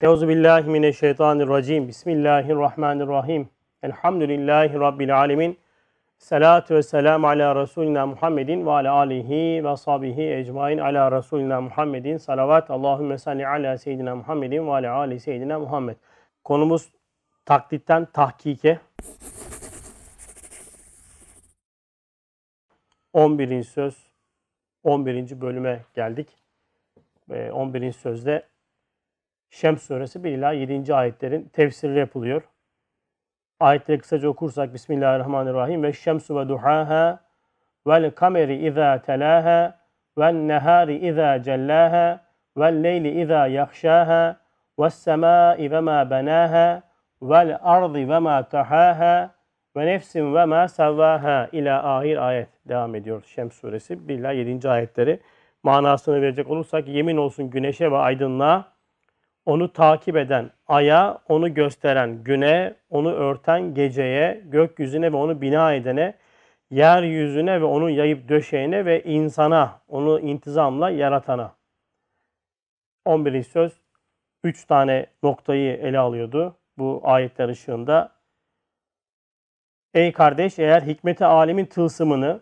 Euzu billahi mineşşeytanirracim. Bismillahirrahmanirrahim. Elhamdülillahi rabbil alamin. Salatu ve selam ala Resulina Muhammedin ve ala alihi ve sahbihi ecmain ala Resulina Muhammedin. Salavat. Allahümme salli ala seyyidina Muhammedin ve ala ali seyyidina Muhammed. Konumuz taklitten tahkike. 11. söz 11. bölüme geldik. Ve 11. sözde Şems suresi 1 ila 7. ayetlerin tefsiri yapılıyor. Ayetleri kısaca okursak Bismillahirrahmanirrahim ve şemsu ve duhaha vel kameri izâ telâha vel nehâri izâ cellâha vel leyli izâ yakşâha ve semâi ve mâ benâha vel ardı ve mâ tahâha ve nefsin ve mâ sevvâha ila ahir ayet devam ediyor Şems suresi 1 ila 7. ayetleri. Manasını verecek olursak yemin olsun güneşe ve aydınlığa onu takip eden aya, onu gösteren güne, onu örten geceye, gökyüzüne ve onu bina edene, yeryüzüne ve onu yayıp döşeyene ve insana, onu intizamla yaratana. 11. söz 3 tane noktayı ele alıyordu bu ayetler ışığında. Ey kardeş eğer hikmeti alemin tılsımını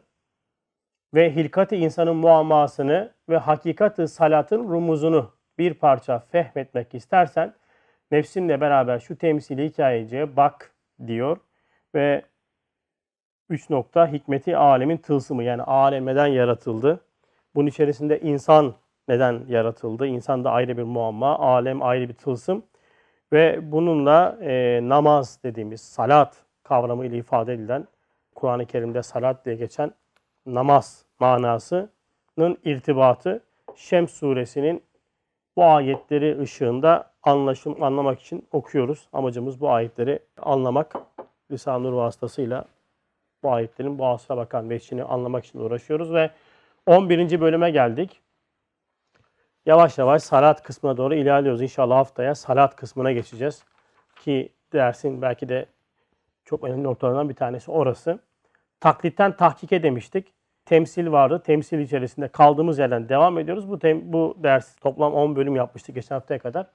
ve hilkat-ı insanın muammasını ve hakikat-ı salatın rumuzunu bir parça fehmetmek istersen nefsinle beraber şu temsili hikayeciye bak diyor ve üç nokta hikmeti alemin tılsımı yani alem neden yaratıldı? Bunun içerisinde insan neden yaratıldı? İnsan da ayrı bir muamma, alem ayrı bir tılsım ve bununla e, namaz dediğimiz salat kavramı ile ifade edilen Kur'an-ı Kerim'de salat diye geçen namaz manasının irtibatı Şems suresinin bu ayetleri ışığında anlaşım anlamak için okuyoruz. Amacımız bu ayetleri anlamak. Lisan-ı Nur vasıtasıyla bu ayetlerin bu asra bakan veçhini anlamak için uğraşıyoruz ve 11. bölüme geldik. Yavaş yavaş salat kısmına doğru ilerliyoruz. İnşallah haftaya salat kısmına geçeceğiz. Ki dersin belki de çok önemli noktalarından bir tanesi orası. Taklitten tahkike demiştik temsil vardı. Temsil içerisinde kaldığımız yerden devam ediyoruz. Bu tem, bu ders toplam 10 bölüm yapmıştık geçen haftaya kadar.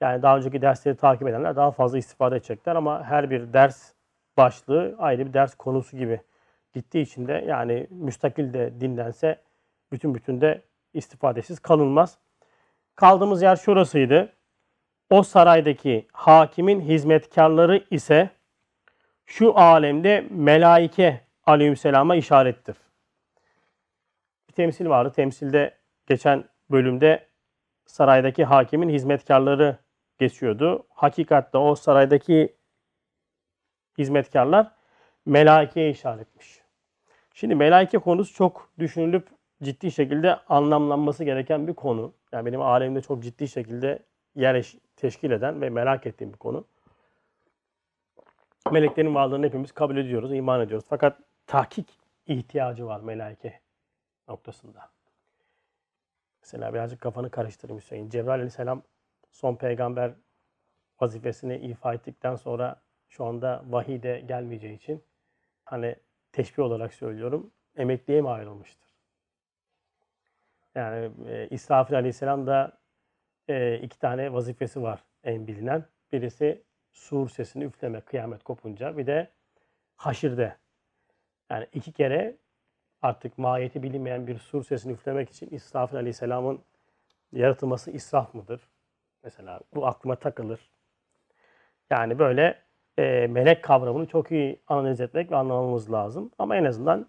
Yani daha önceki dersleri takip edenler daha fazla istifade edecekler ama her bir ders başlığı ayrı bir ders konusu gibi gittiği için de yani müstakil de dinlense bütün bütün de istifadesiz kalınmaz. Kaldığımız yer şurasıydı. O saraydaki hakimin hizmetkarları ise şu alemde melaike aleyhisselama işarettir temsil vardı. Temsilde geçen bölümde saraydaki hakimin hizmetkarları geçiyordu. Hakikatte o saraydaki hizmetkarlar melaikeye işaretmiş. Şimdi melaike konusu çok düşünülüp ciddi şekilde anlamlanması gereken bir konu. Yani benim alemde çok ciddi şekilde yer teşkil eden ve merak ettiğim bir konu. Meleklerin varlığını hepimiz kabul ediyoruz, iman ediyoruz. Fakat tahkik ihtiyacı var melaike noktasında. Mesela birazcık kafanı karıştırayım Hüseyin. Cebrail aleyhisselam son peygamber vazifesini ifa ettikten sonra şu anda vahiy de gelmeyeceği için hani teşbih olarak söylüyorum emekliye mi ayrılmıştır? Yani e, İsrafil aleyhisselam da e, iki tane vazifesi var en bilinen. Birisi sur sesini üfleme kıyamet kopunca bir de haşirde. Yani iki kere artık mahiyeti bilinmeyen bir sur sesini üflemek için İsrafil Aleyhisselam'ın yaratılması israf mıdır? Mesela bu aklıma takılır. Yani böyle e, melek kavramını çok iyi analiz etmek ve anlamamız lazım. Ama en azından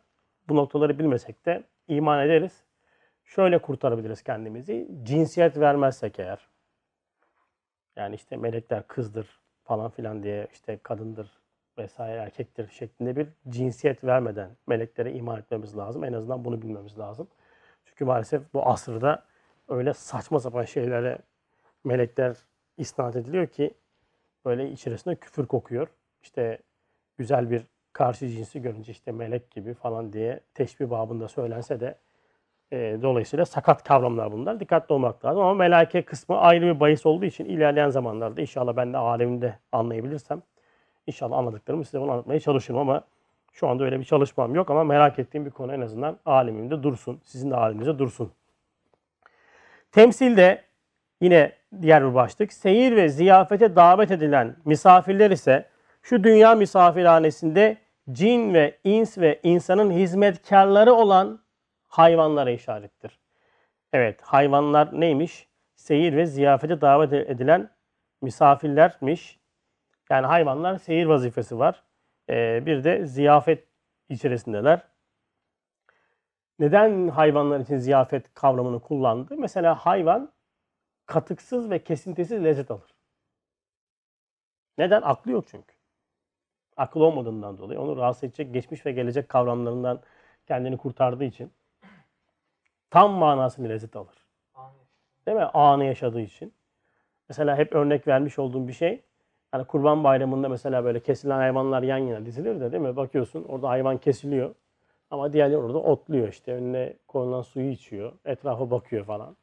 bu noktaları bilmesek de iman ederiz. Şöyle kurtarabiliriz kendimizi. Cinsiyet vermezsek eğer. Yani işte melekler kızdır falan filan diye işte kadındır, vesaire erkektir şeklinde bir cinsiyet vermeden meleklere iman etmemiz lazım. En azından bunu bilmemiz lazım. Çünkü maalesef bu asırda öyle saçma sapan şeylere melekler isnat ediliyor ki böyle içerisinde küfür kokuyor. İşte güzel bir karşı cinsi görünce işte melek gibi falan diye teşbih babında söylense de e, dolayısıyla sakat kavramlar bunlar. Dikkatli olmak lazım ama melaike kısmı ayrı bir bahis olduğu için ilerleyen zamanlarda inşallah ben de aleminde anlayabilirsem İnşallah anladıklarımı size bunu anlatmaya çalışırım ama şu anda öyle bir çalışmam yok ama merak ettiğim bir konu en azından alemimde dursun. Sizin de aleminizde dursun. Temsilde Yine diğer bir başlık. Seyir ve ziyafete davet edilen misafirler ise şu dünya misafirhanesinde cin ve ins ve insanın hizmetkarları olan hayvanlara işarettir. Evet hayvanlar neymiş? Seyir ve ziyafete davet edilen misafirlermiş. Yani hayvanlar seyir vazifesi var. Ee, bir de ziyafet içerisindeler. Neden hayvanlar için ziyafet kavramını kullandı? Mesela hayvan katıksız ve kesintisiz lezzet alır. Neden? Aklı yok çünkü. Akıl olmadığından dolayı onu rahatsız edecek geçmiş ve gelecek kavramlarından kendini kurtardığı için tam manasını lezzet alır. Değil mi? Anı yaşadığı için. Mesela hep örnek vermiş olduğum bir şey. Yani Kurban Bayramı'nda mesela böyle kesilen hayvanlar yan yana dizilir de değil mi? Bakıyorsun orada hayvan kesiliyor. Ama diğerleri orada otluyor işte. Önüne konulan suyu içiyor. Etrafa bakıyor falan.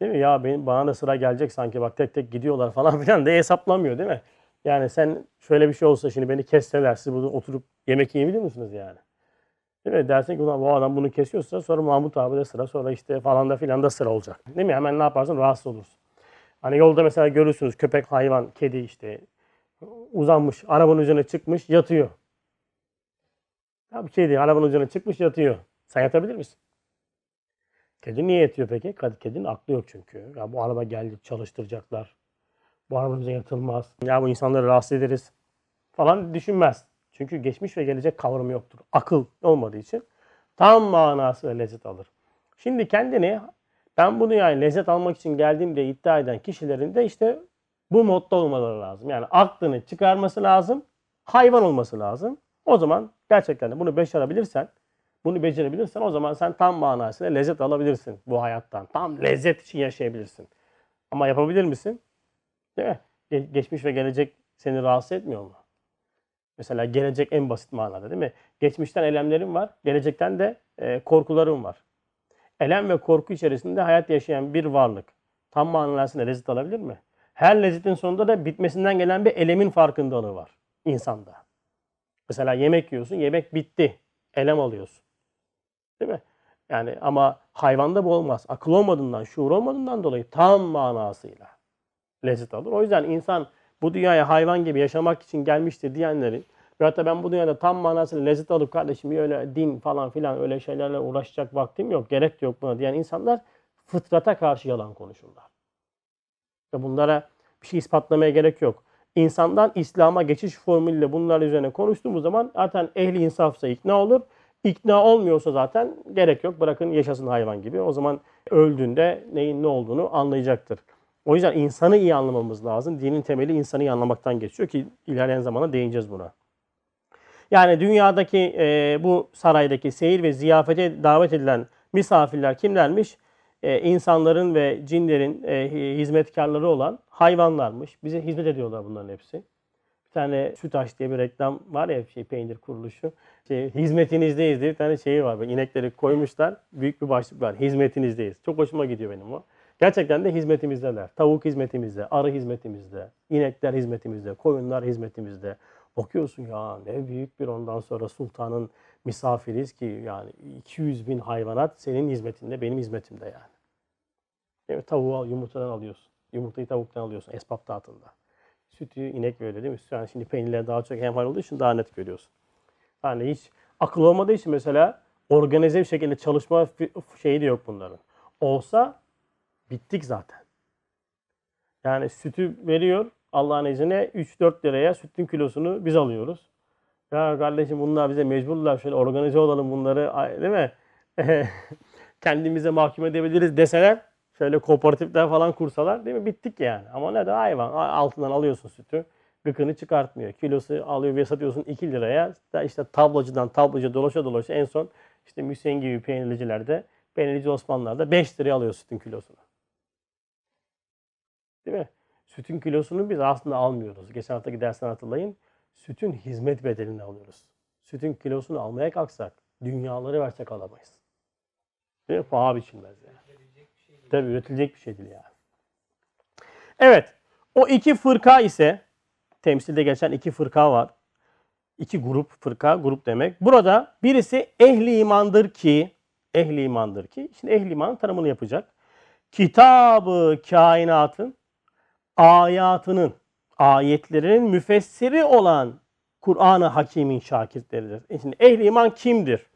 Değil mi? Ya benim, bana da sıra gelecek sanki bak tek tek gidiyorlar falan filan de hesaplamıyor değil mi? Yani sen şöyle bir şey olsa şimdi beni kesseler siz burada oturup yemek yiyebilir misiniz yani? Değil mi? Dersin ki bu adam bunu kesiyorsa sonra Mahmut abi de sıra sonra işte falan da filan da sıra olacak. Değil mi? Hemen ne yaparsın? Rahatsız olursun. Hani yolda mesela görürsünüz köpek, hayvan, kedi işte uzanmış, arabanın üzerine çıkmış, yatıyor. Ya bir kedi arabanın üzerine çıkmış, yatıyor. Sen yatabilir misin? Kedi niye yatıyor peki? Kedinin aklı yok çünkü. Ya bu araba geldi çalıştıracaklar. Bu araba bize yatılmaz. Ya bu insanları rahatsız ederiz falan düşünmez. Çünkü geçmiş ve gelecek kavramı yoktur. Akıl olmadığı için tam manası lezzet alır. Şimdi kendini ben bu dünyaya lezzet almak için geldiğim diye iddia eden kişilerin de işte bu modda olmaları lazım. Yani aklını çıkarması lazım. Hayvan olması lazım. O zaman gerçekten de bunu başarabilirsen, bunu becerebilirsen o zaman sen tam manasıyla lezzet alabilirsin bu hayattan. Tam lezzet için yaşayabilirsin. Ama yapabilir misin? Değil mi? Ge- geçmiş ve gelecek seni rahatsız etmiyor mu? Mesela gelecek en basit manada değil mi? Geçmişten elemlerim var, gelecekten de e, korkularım var. Elem ve korku içerisinde hayat yaşayan bir varlık tam manasıyla lezzet alabilir mi? Her lezzetin sonunda da bitmesinden gelen bir elemin farkındalığı var insanda. Mesela yemek yiyorsun, yemek bitti. Elem alıyorsun. Değil mi? Yani ama hayvanda bu olmaz. Akıl olmadığından, şuur olmadığından dolayı tam manasıyla lezzet alır. O yüzden insan bu dünyaya hayvan gibi yaşamak için gelmiştir diyenlerin ve hatta ben bu dünyada tam manasıyla lezzet alıp kardeşim öyle din falan filan öyle şeylerle uğraşacak vaktim yok, gerek yok buna diyen insanlar fıtrata karşı yalan konuşurlar. Ve bunlara bir şey ispatlamaya gerek yok. İnsandan İslam'a geçiş formülüyle bunlar üzerine konuştuğumuz zaman zaten ehli insafsa ikna olur. İkna olmuyorsa zaten gerek yok. Bırakın yaşasın hayvan gibi. O zaman öldüğünde neyin ne olduğunu anlayacaktır. O yüzden insanı iyi anlamamız lazım. Dinin temeli insanı iyi anlamaktan geçiyor ki ilerleyen zamana değineceğiz buna. Yani dünyadaki e, bu saraydaki seyir ve ziyafete davet edilen misafirler kimlermiş? E, insanların ve cinlerin e, hizmetkarları olan hayvanlarmış. Bize hizmet ediyorlar bunların hepsi. Bir tane Sütaş diye bir reklam var ya şey peynir kuruluşu. Şey, hizmetinizdeyiz diye bir tane şeyi var. Böyle inekleri koymuşlar. Büyük bir başlık var. Hizmetinizdeyiz. Çok hoşuma gidiyor benim o. Gerçekten de hizmetimizdeler. Tavuk hizmetimizde, arı hizmetimizde, inekler hizmetimizde, koyunlar hizmetimizde. Bakıyorsun ya ne büyük bir ondan sonra sultanın misafiriz ki yani 200 bin hayvanat senin hizmetinde, benim hizmetimde yani. Evet, tavuğu al, yumurtadan alıyorsun. Yumurtayı tavuktan alıyorsun esbab dağıtında. Sütü inek böyle değil mi? Yani şimdi peynirler daha çok hemhal olduğu için daha net görüyorsun. Yani hiç akıl olmadığı için mesela organize bir şekilde çalışma şeyi de yok bunların. Olsa bittik zaten. Yani sütü veriyor Allah'ın izniyle 3-4 liraya sütün kilosunu biz alıyoruz. Ya kardeşim bunlar bize mecburlar şöyle organize olalım bunları değil mi? Kendimize mahkum edebiliriz deseler şöyle kooperatifler falan kursalar değil mi? Bittik yani. Ama ne de hayvan altından alıyorsun sütü. Gıkını çıkartmıyor. Kilosu alıyor ve satıyorsun 2 liraya. İşte tablacıdan tablacı dolaşa dolaşa en son işte Müseyin gibi peynircilerde, peynirci Osmanlılar'da 5 liraya alıyor sütün kilosunu. Değil mi? Sütün kilosunu biz aslında almıyoruz. Geçen haftaki dersten hatırlayın. Sütün hizmet bedelini alıyoruz. Sütün kilosunu almaya kalksak dünyaları versek alamayız. Değil mi? Paha biçilmez yani. Tabii üretilecek bir şey değil yani. Evet. O iki fırka ise temsilde geçen iki fırka var. İki grup fırka, grup demek. Burada birisi ehli imandır ki ehli imandır ki. Şimdi ehli imanın tanımını yapacak. kitabı kainatın ayatının, ayetlerinin müfessiri olan Kur'an-ı Hakim'in şakirtleridir. E şimdi ehli iman kimdir?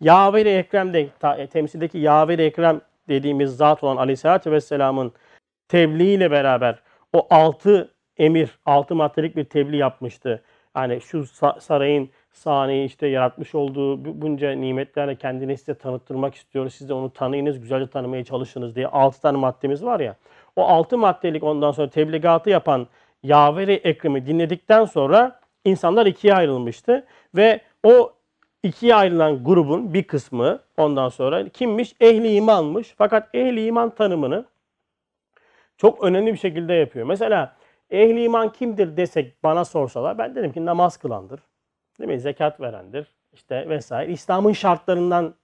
Yaver-i Ekrem'de, ta- temsildeki Yaver-i Ekrem dediğimiz zat olan Aleyhisselatü Vesselam'ın tebliğ ile beraber o altı emir, altı maddelik bir tebliğ yapmıştı. Yani şu sa- sarayın sahneyi işte yaratmış olduğu bu- bunca nimetlerle kendini size tanıttırmak istiyoruz. Siz de onu tanıyınız, güzelce tanımaya çalışınız diye altı tane maddemiz var ya. O altı maddelik ondan sonra tebligatı yapan Yaveri Ekrem'i dinledikten sonra insanlar ikiye ayrılmıştı. Ve o ikiye ayrılan grubun bir kısmı ondan sonra kimmiş? Ehli imanmış. Fakat ehli iman tanımını çok önemli bir şekilde yapıyor. Mesela ehli iman kimdir desek bana sorsalar ben dedim ki namaz kılandır. Değil mi? Zekat verendir. işte vesaire. İslam'ın şartlarından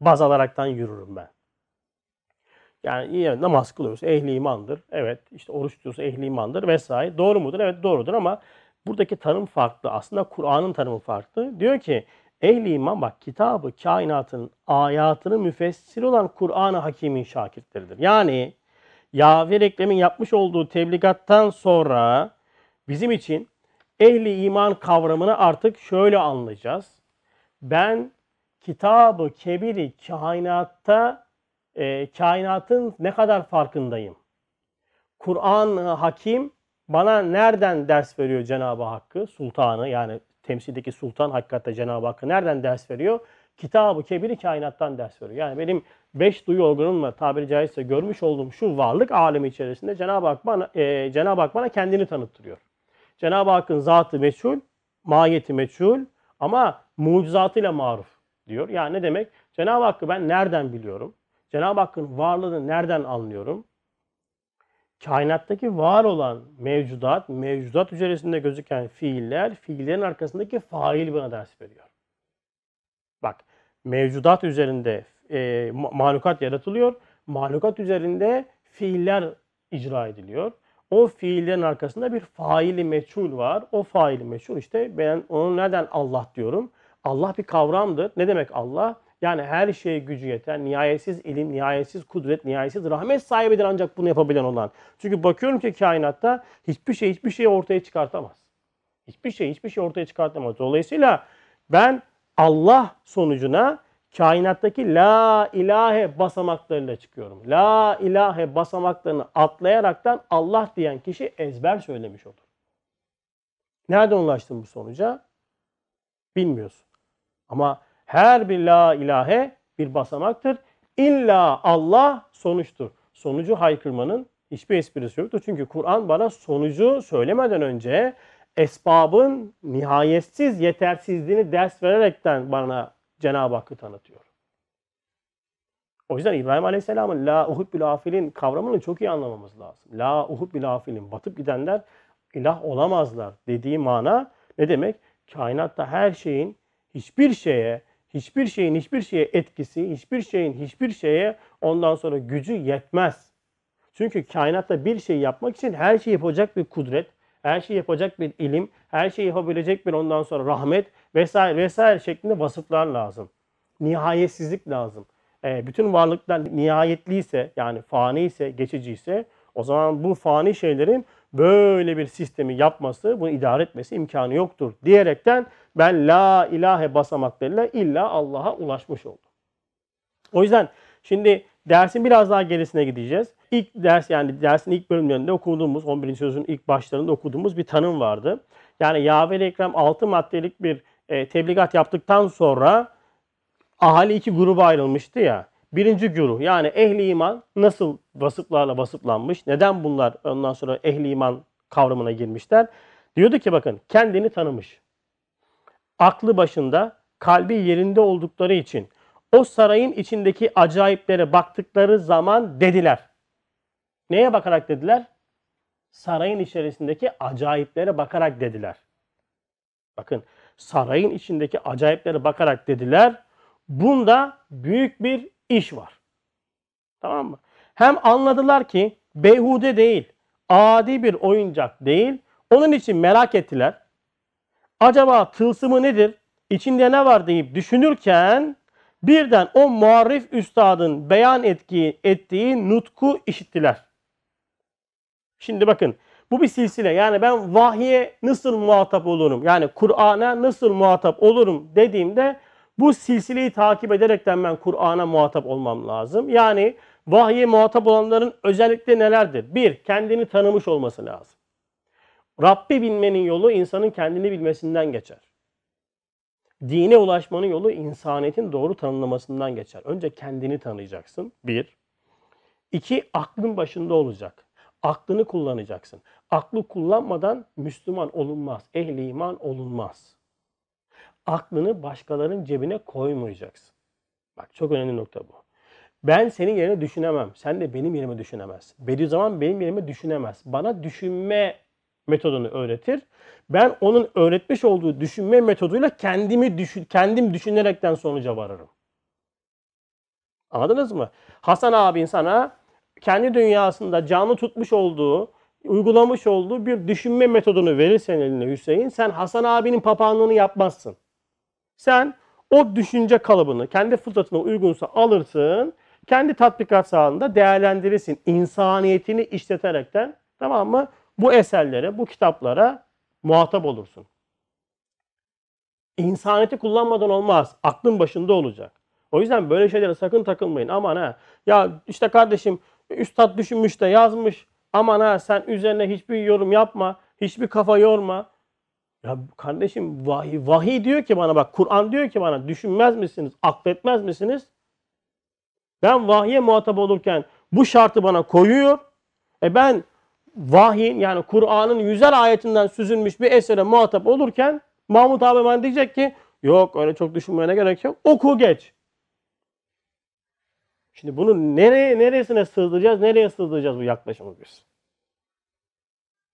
baz alaraktan yürürüm ben. Yani iyi namaz kılıyorsa ehli imandır. Evet işte oruç tutuyorsa ehli imandır vesaire. Doğru mudur? Evet doğrudur ama buradaki tanım farklı. Aslında Kur'an'ın tanımı farklı. Diyor ki ehli iman bak kitabı kainatın ayatını müfessir olan Kur'an-ı Hakim'in şakirtleridir. Yani Yaver Ekrem'in yapmış olduğu tebligattan sonra bizim için ehli iman kavramını artık şöyle anlayacağız. Ben kitabı kebiri kainatta e, kainatın ne kadar farkındayım. Kur'an hakim bana nereden ders veriyor Cenab-ı Hakk'ı, sultanı yani temsildeki sultan hakikaten Cenab-ı Hakk'ı nereden ders veriyor? Kitabı kebiri kainattan ders veriyor. Yani benim beş duyu organımla tabiri caizse görmüş olduğum şu varlık alemi içerisinde Cenab-ı Hak bana, e, Cenab-ı Hak bana kendini tanıttırıyor. Cenab-ı Hakk'ın zatı meçhul, mahiyeti meçhul ama mucizatıyla maruf diyor. Yani ne demek? Cenab-ı Hakk'ı ben nereden biliyorum? Cenab-ı Hakk'ın varlığını nereden anlıyorum? Kainattaki var olan mevcudat, mevcudat üzerinde gözüken fiiller, fiillerin arkasındaki fail bana ders veriyor. Bak, mevcudat üzerinde e, mahlukat yaratılıyor. Mahlukat üzerinde fiiller icra ediliyor. O fiillerin arkasında bir faili meçhul var. O faili meçhul işte ben onu neden Allah diyorum? Allah bir kavramdır. Ne demek Allah? Yani her şeye gücü yeter. Nihayetsiz ilim, nihayetsiz kudret, nihayetsiz rahmet sahibidir ancak bunu yapabilen olan. Çünkü bakıyorum ki kainatta hiçbir şey hiçbir şeyi ortaya çıkartamaz. Hiçbir şey hiçbir şey ortaya çıkartamaz. Dolayısıyla ben Allah sonucuna kainattaki la ilahe basamaklarıyla çıkıyorum. La ilahe basamaklarını atlayaraktan Allah diyen kişi ezber söylemiş olur. Nereden ulaştın bu sonuca? Bilmiyorsun. Ama her bir la ilahe bir basamaktır. İlla Allah sonuçtur. Sonucu haykırmanın hiçbir esprisi yoktur. Çünkü Kur'an bana sonucu söylemeden önce esbabın nihayetsiz yetersizliğini ders vererekten bana Cenab-ı Hakk'ı tanıtıyor. O yüzden İbrahim Aleyhisselam'ın la uhubbül afilin kavramını çok iyi anlamamız lazım. La uhubbül afilin batıp gidenler ilah olamazlar dediği mana ne demek? Kainatta her şeyin hiçbir şeye, hiçbir şeyin hiçbir şeye etkisi, hiçbir şeyin hiçbir şeye ondan sonra gücü yetmez. Çünkü kainatta bir şey yapmak için her şeyi yapacak bir kudret, her şeyi yapacak bir ilim, her şeyi yapabilecek bir ondan sonra rahmet vesaire vesaire şeklinde vasıflar lazım. Nihayetsizlik lazım. E, bütün varlıklar nihayetliyse yani fani ise, geçici ise o zaman bu fani şeylerin böyle bir sistemi yapması, bunu idare etmesi imkanı yoktur diyerekten ben la ilahe basamaklarıyla illa Allah'a ulaşmış oldum. O yüzden şimdi dersin biraz daha gerisine gideceğiz. İlk ders yani dersin ilk bölümlerinde okuduğumuz 11. sözün ilk başlarında okuduğumuz bir tanım vardı. Yani Yahve Ekrem 6 maddelik bir e, tebligat yaptıktan sonra ahali iki gruba ayrılmıştı ya. Birinci güruh yani ehli iman nasıl vasıflarla vasıflanmış? Neden bunlar ondan sonra ehli iman kavramına girmişler? Diyordu ki bakın kendini tanımış. Aklı başında, kalbi yerinde oldukları için o sarayın içindeki acayiplere baktıkları zaman dediler. Neye bakarak dediler? Sarayın içerisindeki acayiplere bakarak dediler. Bakın sarayın içindeki acayiplere bakarak dediler. Bunda büyük bir iş var. Tamam mı? Hem anladılar ki beyhude değil, adi bir oyuncak değil. Onun için merak ettiler. Acaba tılsımı nedir? İçinde ne var deyip düşünürken birden o muarrif üstadın beyan ettiği, ettiği nutku işittiler. Şimdi bakın bu bir silsile. Yani ben vahye nasıl muhatap olurum? Yani Kur'an'a nasıl muhatap olurum dediğimde bu silsileyi takip ederekten ben Kur'an'a muhatap olmam lazım. Yani vahye muhatap olanların özellikle nelerdir? Bir, kendini tanımış olması lazım. Rabbi bilmenin yolu insanın kendini bilmesinden geçer. Dine ulaşmanın yolu insaniyetin doğru tanımlamasından geçer. Önce kendini tanıyacaksın. Bir. İki, aklın başında olacak. Aklını kullanacaksın. Aklı kullanmadan Müslüman olunmaz. Ehli iman olunmaz. Aklını başkalarının cebine koymayacaksın. Bak çok önemli nokta bu. Ben senin yerine düşünemem. Sen de benim yerime düşünemezsin. Bediüzzaman benim yerime düşünemez. Bana düşünme metodunu öğretir. Ben onun öğretmiş olduğu düşünme metoduyla kendimi düşün, kendim düşünerekten sonuca varırım. Anladınız mı? Hasan abin sana kendi dünyasında canlı tutmuş olduğu, uygulamış olduğu bir düşünme metodunu verirsen eline Hüseyin, sen Hasan abinin papağanlığını yapmazsın. Sen o düşünce kalıbını kendi fıtratına uygunsa alırsın, kendi tatbikat sahanında değerlendirirsin. İnsaniyetini işleterekten tamam mı? Bu eserlere, bu kitaplara muhatap olursun. İnsaniyeti kullanmadan olmaz. Aklın başında olacak. O yüzden böyle şeylere sakın takılmayın. Aman ha ya işte kardeşim üstad düşünmüş de yazmış. Aman ha sen üzerine hiçbir yorum yapma. Hiçbir kafa yorma. Ya kardeşim vahiy, vahiy diyor ki bana bak Kur'an diyor ki bana düşünmez misiniz? Akletmez misiniz? Ben vahiye muhatap olurken bu şartı bana koyuyor. E ben vahyin yani Kur'an'ın yüzer ayetinden süzülmüş bir esere muhatap olurken Mahmut abi bana diyecek ki yok öyle çok düşünmene gerek yok. Oku geç. Şimdi bunu nereye neresine sığdıracağız? Nereye sığdıracağız bu yaklaşımı biz?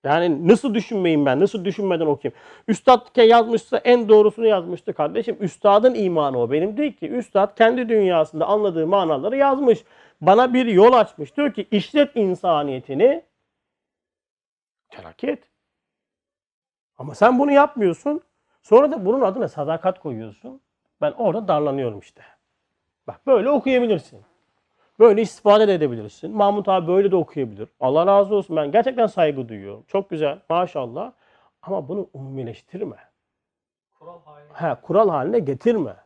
Yani nasıl düşünmeyeyim ben? Nasıl düşünmeden okuyayım? Üstad yazmışsa en doğrusunu yazmıştı kardeşim. Üstadın imanı o. Benim değil ki. Üstad kendi dünyasında anladığı manaları yazmış. Bana bir yol açmış. Diyor ki işlet insaniyetini terakki et. Ama sen bunu yapmıyorsun. Sonra da bunun adına sadakat koyuyorsun. Ben orada darlanıyorum işte. Bak böyle okuyabilirsin. Böyle istifade de edebilirsin. Mahmut abi böyle de okuyabilir. Allah razı olsun. Ben gerçekten saygı duyuyorum. Çok güzel. Maşallah. Ama bunu umumileştirme. Kural haline. Ha, kural haline getirme.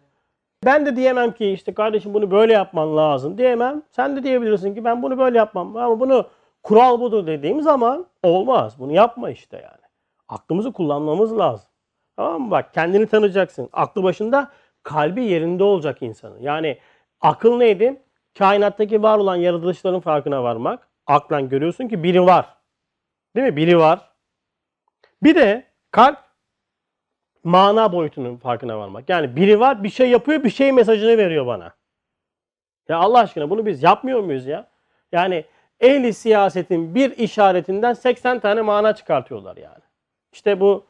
Ben de diyemem ki işte kardeşim bunu böyle yapman lazım diyemem. Sen de diyebilirsin ki ben bunu böyle yapmam. Ama bunu kural budur dediğim zaman olmaz. Bunu yapma işte yani. Aklımızı kullanmamız lazım. Tamam mı? Bak kendini tanıyacaksın. Aklı başında kalbi yerinde olacak insanın. Yani akıl neydi? Kainattaki var olan yaratılışların farkına varmak. Aklan görüyorsun ki biri var. Değil mi? Biri var. Bir de kalp mana boyutunun farkına varmak. Yani biri var bir şey yapıyor bir şey mesajını veriyor bana. Ya Allah aşkına bunu biz yapmıyor muyuz ya? Yani ehli siyasetin bir işaretinden 80 tane mana çıkartıyorlar yani. İşte bu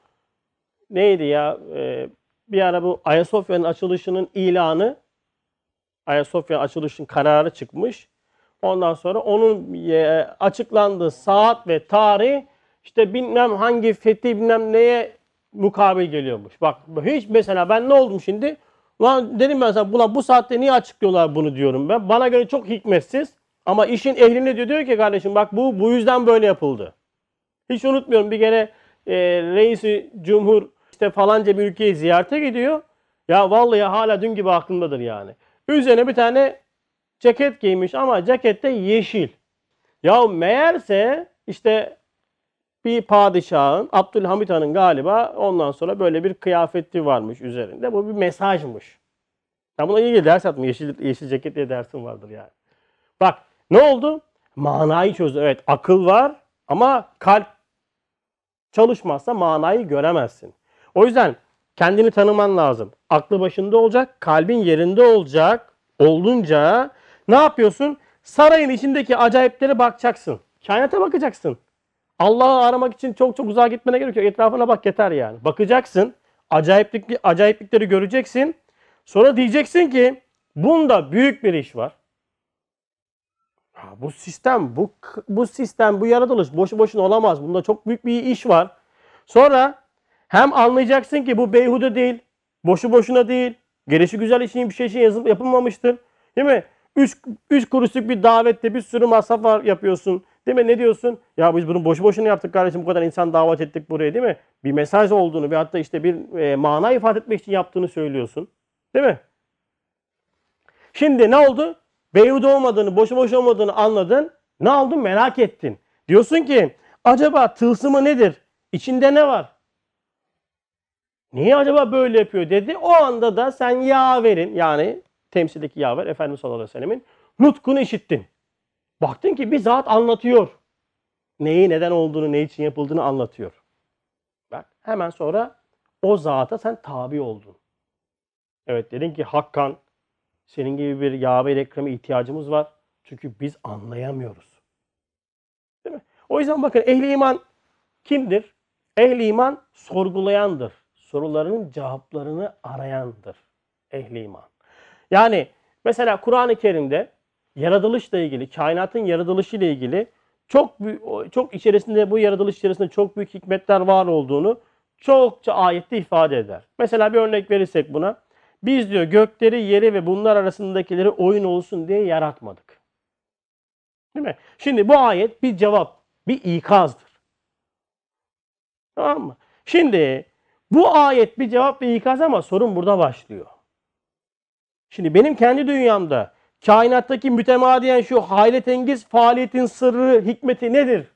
neydi ya? Ee, bir ara bu Ayasofya'nın açılışının ilanı Ayasofya açılışın kararı çıkmış. Ondan sonra onun e, açıklandığı saat ve tarih işte bilmem hangi fethi bilmem neye mukabil geliyormuş. Bak hiç mesela ben ne oldum şimdi? Ulan dedim ben sana bu saatte niye açıklıyorlar bunu diyorum ben. Bana göre çok hikmetsiz. Ama işin ehline diyor, diyor ki kardeşim bak bu bu yüzden böyle yapıldı. Hiç unutmuyorum bir kere e, reisi cumhur işte falanca bir ülkeyi ziyarete gidiyor. Ya vallahi hala dün gibi aklımdadır yani. Üzerine bir tane ceket giymiş ama cekette yeşil. Ya meğerse işte bir padişahın, Abdülhamit Han'ın galiba ondan sonra böyle bir kıyafeti varmış üzerinde. Bu bir mesajmış. Ya buna iyi ders yaptım. Yeşil, yeşil ceket diye dersim vardır yani. Bak ne oldu? Manayı çözdü. Evet akıl var ama kalp çalışmazsa manayı göremezsin. O yüzden kendini tanıman lazım. Aklı başında olacak, kalbin yerinde olacak. Olunca ne yapıyorsun? Sarayın içindeki acayiplere bakacaksın. Kainata bakacaksın. Allah'ı aramak için çok çok uzağa gitmene gerek yok. Etrafına bak yeter yani. Bakacaksın. Acayiplik, acayiplikleri göreceksin. Sonra diyeceksin ki bunda büyük bir iş var. Bu sistem, bu bu sistem, bu yaratılış boşu boşuna olamaz. Bunda çok büyük bir iş var. Sonra hem anlayacaksın ki bu beyhude değil, boşu boşuna değil, Gelişi güzel için bir şey için yazıp yapılmamıştır. Değil mi? Üç, üç kuruşluk bir davette bir sürü masraf var yapıyorsun. Değil mi? Ne diyorsun? Ya biz bunu boşu boşuna yaptık kardeşim. Bu kadar insan davet ettik buraya değil mi? Bir mesaj olduğunu ve hatta işte bir e, mana ifade etmek için yaptığını söylüyorsun. Değil mi? Şimdi ne oldu? Beyhude olmadığını, boşu boşu olmadığını anladın. Ne oldu? Merak ettin. Diyorsun ki acaba tılsımı nedir? İçinde ne var? Niye acaba böyle yapıyor dedi. O anda da sen yaverin yani temsildeki yaver Efendimiz sallallahu aleyhi ve sellemin nutkunu işittin. Baktın ki bir zat anlatıyor. Neyi neden olduğunu, ne için yapıldığını anlatıyor. Bak hemen sonra o zata sen tabi oldun. Evet dedin ki Hakkan senin gibi bir yaver ekreme ihtiyacımız var. Çünkü biz anlayamıyoruz. Değil mi? O yüzden bakın ehli iman kimdir? Ehli iman sorgulayandır. Sorularının cevaplarını arayandır. Ehli iman. Yani mesela Kur'an-ı Kerim'de yaratılışla ilgili, kainatın yaratılışı ile ilgili çok çok içerisinde bu yaratılış içerisinde çok büyük hikmetler var olduğunu çokça ayette ifade eder. Mesela bir örnek verirsek buna. Biz diyor gökleri, yeri ve bunlar arasındakileri oyun olsun diye yaratmadık. Değil mi? Şimdi bu ayet bir cevap, bir ikazdır. Tamam mı? Şimdi bu ayet bir cevap ve ikaz ama sorun burada başlıyor. Şimdi benim kendi dünyamda kainattaki mütemadiyen şu hayletengiz faaliyetin sırrı, hikmeti nedir?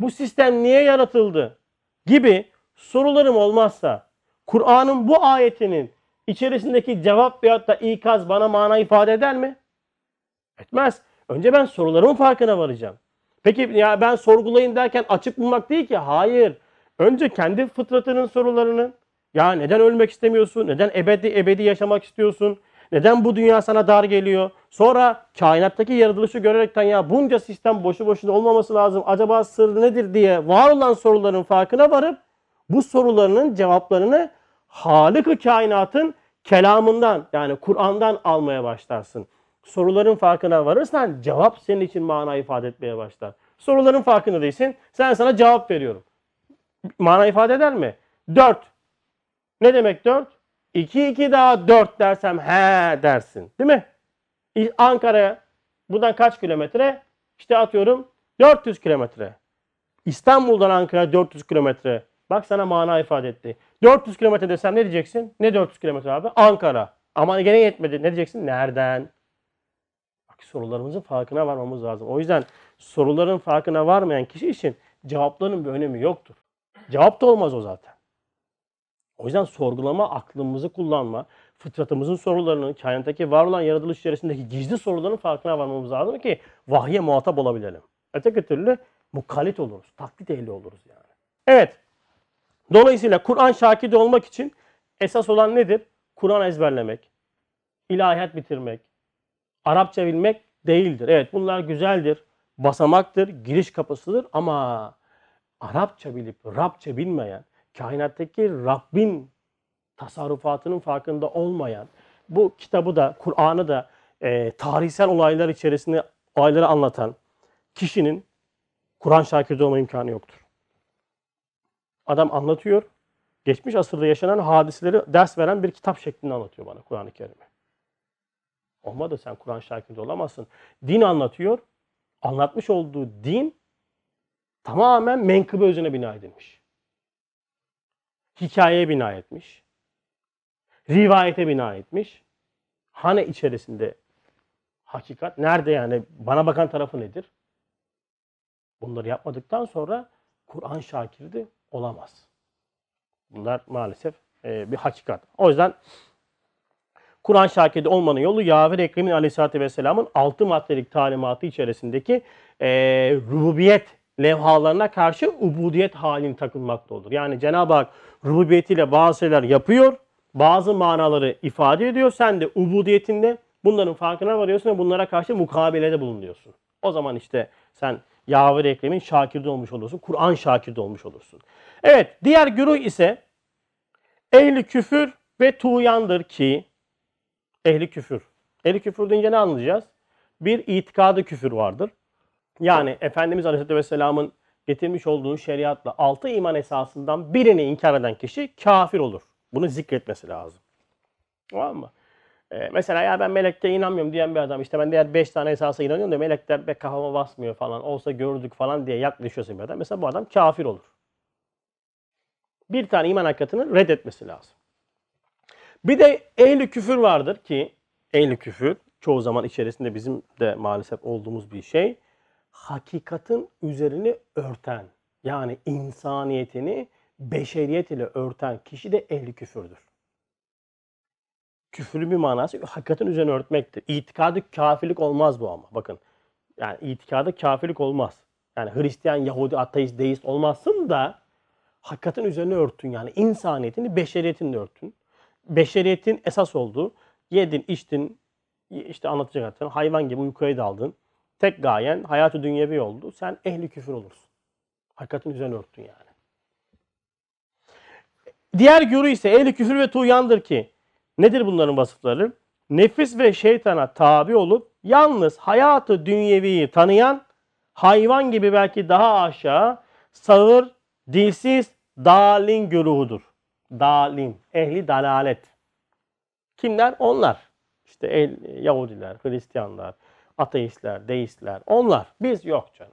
Bu sistem niye yaratıldı? Gibi sorularım olmazsa Kur'an'ın bu ayetinin içerisindeki cevap veyahut da ikaz bana mana ifade eder mi? Etmez. Önce ben sorularımın farkına varacağım. Peki ya ben sorgulayın derken açık bulmak değil ki. Hayır. Önce kendi fıtratının sorularını. Ya neden ölmek istemiyorsun? Neden ebedi ebedi yaşamak istiyorsun? Neden bu dünya sana dar geliyor? Sonra kainattaki yaratılışı görerekten ya bunca sistem boşu boşuna olmaması lazım. Acaba sır nedir diye var olan soruların farkına varıp bu sorularının cevaplarını Halık-ı kainatın kelamından yani Kur'an'dan almaya başlarsın. Soruların farkına varırsan cevap senin için mana ifade etmeye başlar. Soruların farkında değilsin. Sen sana cevap veriyorum. Mana ifade eder mi? 4. Ne demek 4? 2 2 daha 4 dersem he dersin. Değil mi? Ankara'ya buradan kaç kilometre? İşte atıyorum 400 kilometre. İstanbul'dan Ankara 400 kilometre. Bak sana mana ifade etti. 400 kilometre desem ne diyeceksin? Ne 400 kilometre abi? Ankara. Ama gene yetmedi. Ne diyeceksin? Nereden? Bak sorularımızın farkına varmamız lazım. O yüzden soruların farkına varmayan kişi için cevapların bir önemi yoktur. Cevap da olmaz o zaten. O yüzden sorgulama, aklımızı kullanma, fıtratımızın sorularını, kainattaki var olan yaratılış içerisindeki gizli soruların farkına varmamız lazım ki vahye muhatap olabilelim. Öteki türlü mukalit oluruz, taklit ehli oluruz yani. Evet, Dolayısıyla Kur'an şakidi olmak için esas olan nedir? Kur'an ezberlemek, ilahiyat bitirmek, Arapça bilmek değildir. Evet bunlar güzeldir, basamaktır, giriş kapısıdır ama Arapça bilip Rabça bilmeyen, kainattaki Rabbin tasarrufatının farkında olmayan, bu kitabı da, Kur'an'ı da e, tarihsel olaylar içerisinde olayları anlatan kişinin Kur'an şakirde olma imkanı yoktur. Adam anlatıyor. Geçmiş asırda yaşanan hadiseleri ders veren bir kitap şeklinde anlatıyor bana Kur'an-ı Kerim'i. Olmadı sen Kur'an şakirde olamazsın. Din anlatıyor. Anlatmış olduğu din tamamen menkıbe özüne bina edilmiş. Hikayeye bina etmiş. Rivayete bina etmiş. Hane içerisinde hakikat nerede yani bana bakan tarafı nedir? Bunları yapmadıktan sonra Kur'an şakirdi olamaz. Bunlar maalesef e, bir hakikat. O yüzden Kur'an şakirde olmanın yolu Yaver Ekrem'in aleyhissalatü vesselamın altı maddelik talimatı içerisindeki e, rububiyet levhalarına karşı ubudiyet halini takılmakta olur. Yani Cenab-ı Hak rububiyetiyle bazı şeyler yapıyor, bazı manaları ifade ediyor. Sen de ubudiyetinde bunların farkına varıyorsun ve bunlara karşı mukabelede bulunuyorsun. O zaman işte sen Yaver Ekrem'in şakirde olmuş olursun. Kur'an şakirde olmuş olursun. Evet diğer güruh ise ehli küfür ve tuğyandır ki ehli küfür. Ehli küfür deyince ne anlayacağız? Bir itikadı küfür vardır. Yani Efendimiz Aleyhisselatü Vesselam'ın getirmiş olduğu şeriatla altı iman esasından birini inkar eden kişi kafir olur. Bunu zikretmesi lazım. Tamam mı? Ee, mesela ya ben melekte inanmıyorum diyen bir adam işte ben diğer 5 tane esasa inanıyorum da melekler be kafama basmıyor falan olsa gördük falan diye yaklaşıyorsun bir adam. Mesela bu adam kafir olur. Bir tane iman hakikatini reddetmesi lazım. Bir de ehli küfür vardır ki ehli küfür çoğu zaman içerisinde bizim de maalesef olduğumuz bir şey. Hakikatin üzerini örten yani insaniyetini beşeriyet ile örten kişi de ehli küfürdür. Küfürün bir manası hakikatin üzerine örtmektir. İtikadı kafirlik olmaz bu ama bakın. Yani itikadı kafirlik olmaz. Yani Hristiyan, Yahudi, ateist, deist olmazsın da hakikatin üzerine örtün yani insaniyetini beşeriyetini örtün. Beşeriyetin esas olduğu yedin, içtin, işte anlatacak zaten hayvan gibi uykuya daldın. Tek gayen hayatı dünyevi oldu. Sen ehli küfür olursun. Hakikatin üzerine örttün yani. Diğer görü ise ehli küfür ve tuğyandır ki nedir bunların vasıfları? Nefis ve şeytana tabi olup yalnız hayatı dünyeviyi tanıyan hayvan gibi belki daha aşağı sağır, dilsiz, dalin güruhudur. Dalin, ehli dalalet. Kimler? Onlar. İşte el, Yahudiler, Hristiyanlar, ateistler, deistler. Onlar. Biz yok canım.